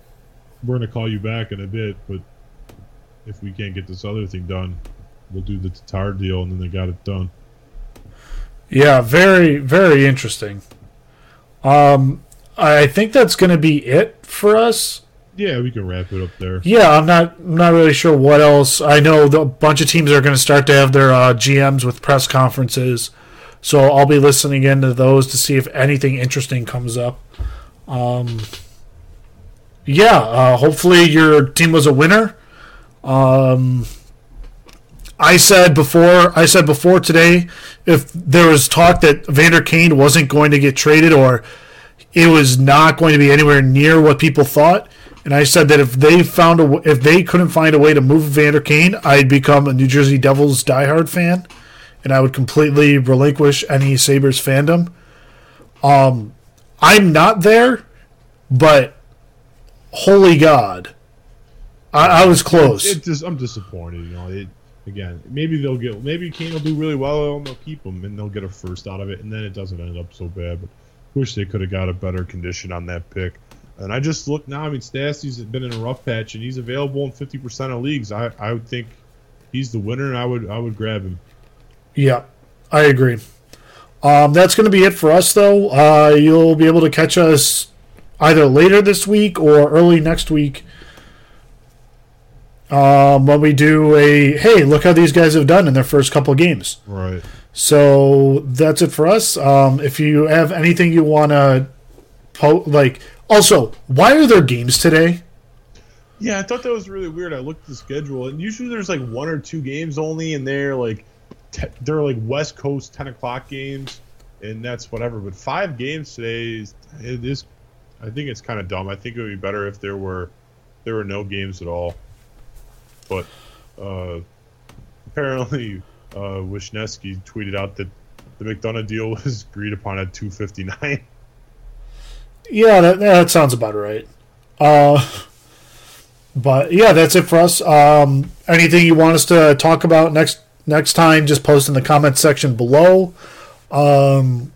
S2: going to call you back in a bit, but if we can't get this other thing done, we'll do the Tatar deal." And then they got it done.
S1: Yeah, very very interesting. Um, I think that's going to be it for us.
S2: Yeah, we can wrap it up there.
S1: Yeah, I'm not I'm not really sure what else. I know the, a bunch of teams are going to start to have their uh, GMs with press conferences, so I'll be listening into those to see if anything interesting comes up. Um, yeah, uh, hopefully your team was a winner. Um, I said before I said before today, if there was talk that Evander Kane wasn't going to get traded or it was not going to be anywhere near what people thought. And I said that if they found a if they couldn't find a way to move Evander Kane, I'd become a New Jersey Devils diehard fan, and I would completely relinquish any Sabres fandom. Um, I'm not there, but holy God, I, I was close.
S2: It just, I'm disappointed. You know, it, again, maybe they'll get maybe Kane will do really well and they'll keep him and they'll get a first out of it, and then it doesn't end up so bad. But wish they could have got a better condition on that pick. And I just look now. I mean, Stastny's been in a rough patch, and he's available in fifty percent of leagues. I, I would think he's the winner, and I would I would grab him.
S1: Yeah, I agree. Um, that's going to be it for us, though. Uh, you'll be able to catch us either later this week or early next week um, when we do a hey, look how these guys have done in their first couple games.
S2: Right.
S1: So that's it for us. Um, if you have anything you want to po- like, also, why are there games today?
S2: Yeah, I thought that was really weird. I looked at the schedule, and usually there's like one or two games only, and they're like te- they're like West Coast ten o'clock games, and that's whatever. But five games today is it is. I think it's kind of dumb. I think it would be better if there were there were no games at all. But uh, apparently, uh, Wyshynski tweeted out that the McDonagh deal was agreed upon at two fifty nine.
S1: Yeah, that, that sounds about right. Uh, but yeah, that's it for us. Um, anything you want us to talk about next next time? Just post in the comment section below. Um,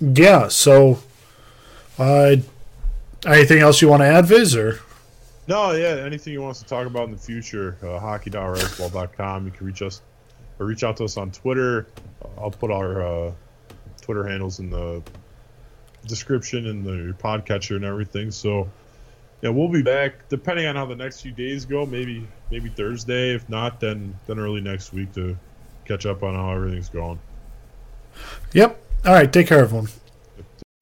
S1: yeah. So, uh, anything else you want to add, Viz? Or
S2: No, yeah. Anything you want us to talk about in the future, uh, hockey.resball.com. You can reach us or reach out to us on Twitter. I'll put our uh, Twitter handles in the description and the podcatcher and everything. So, yeah, we'll be back depending on how the next few days go. Maybe maybe Thursday. If not, then then early next week to catch up on how everything's going.
S1: yep. All right. Take care, everyone.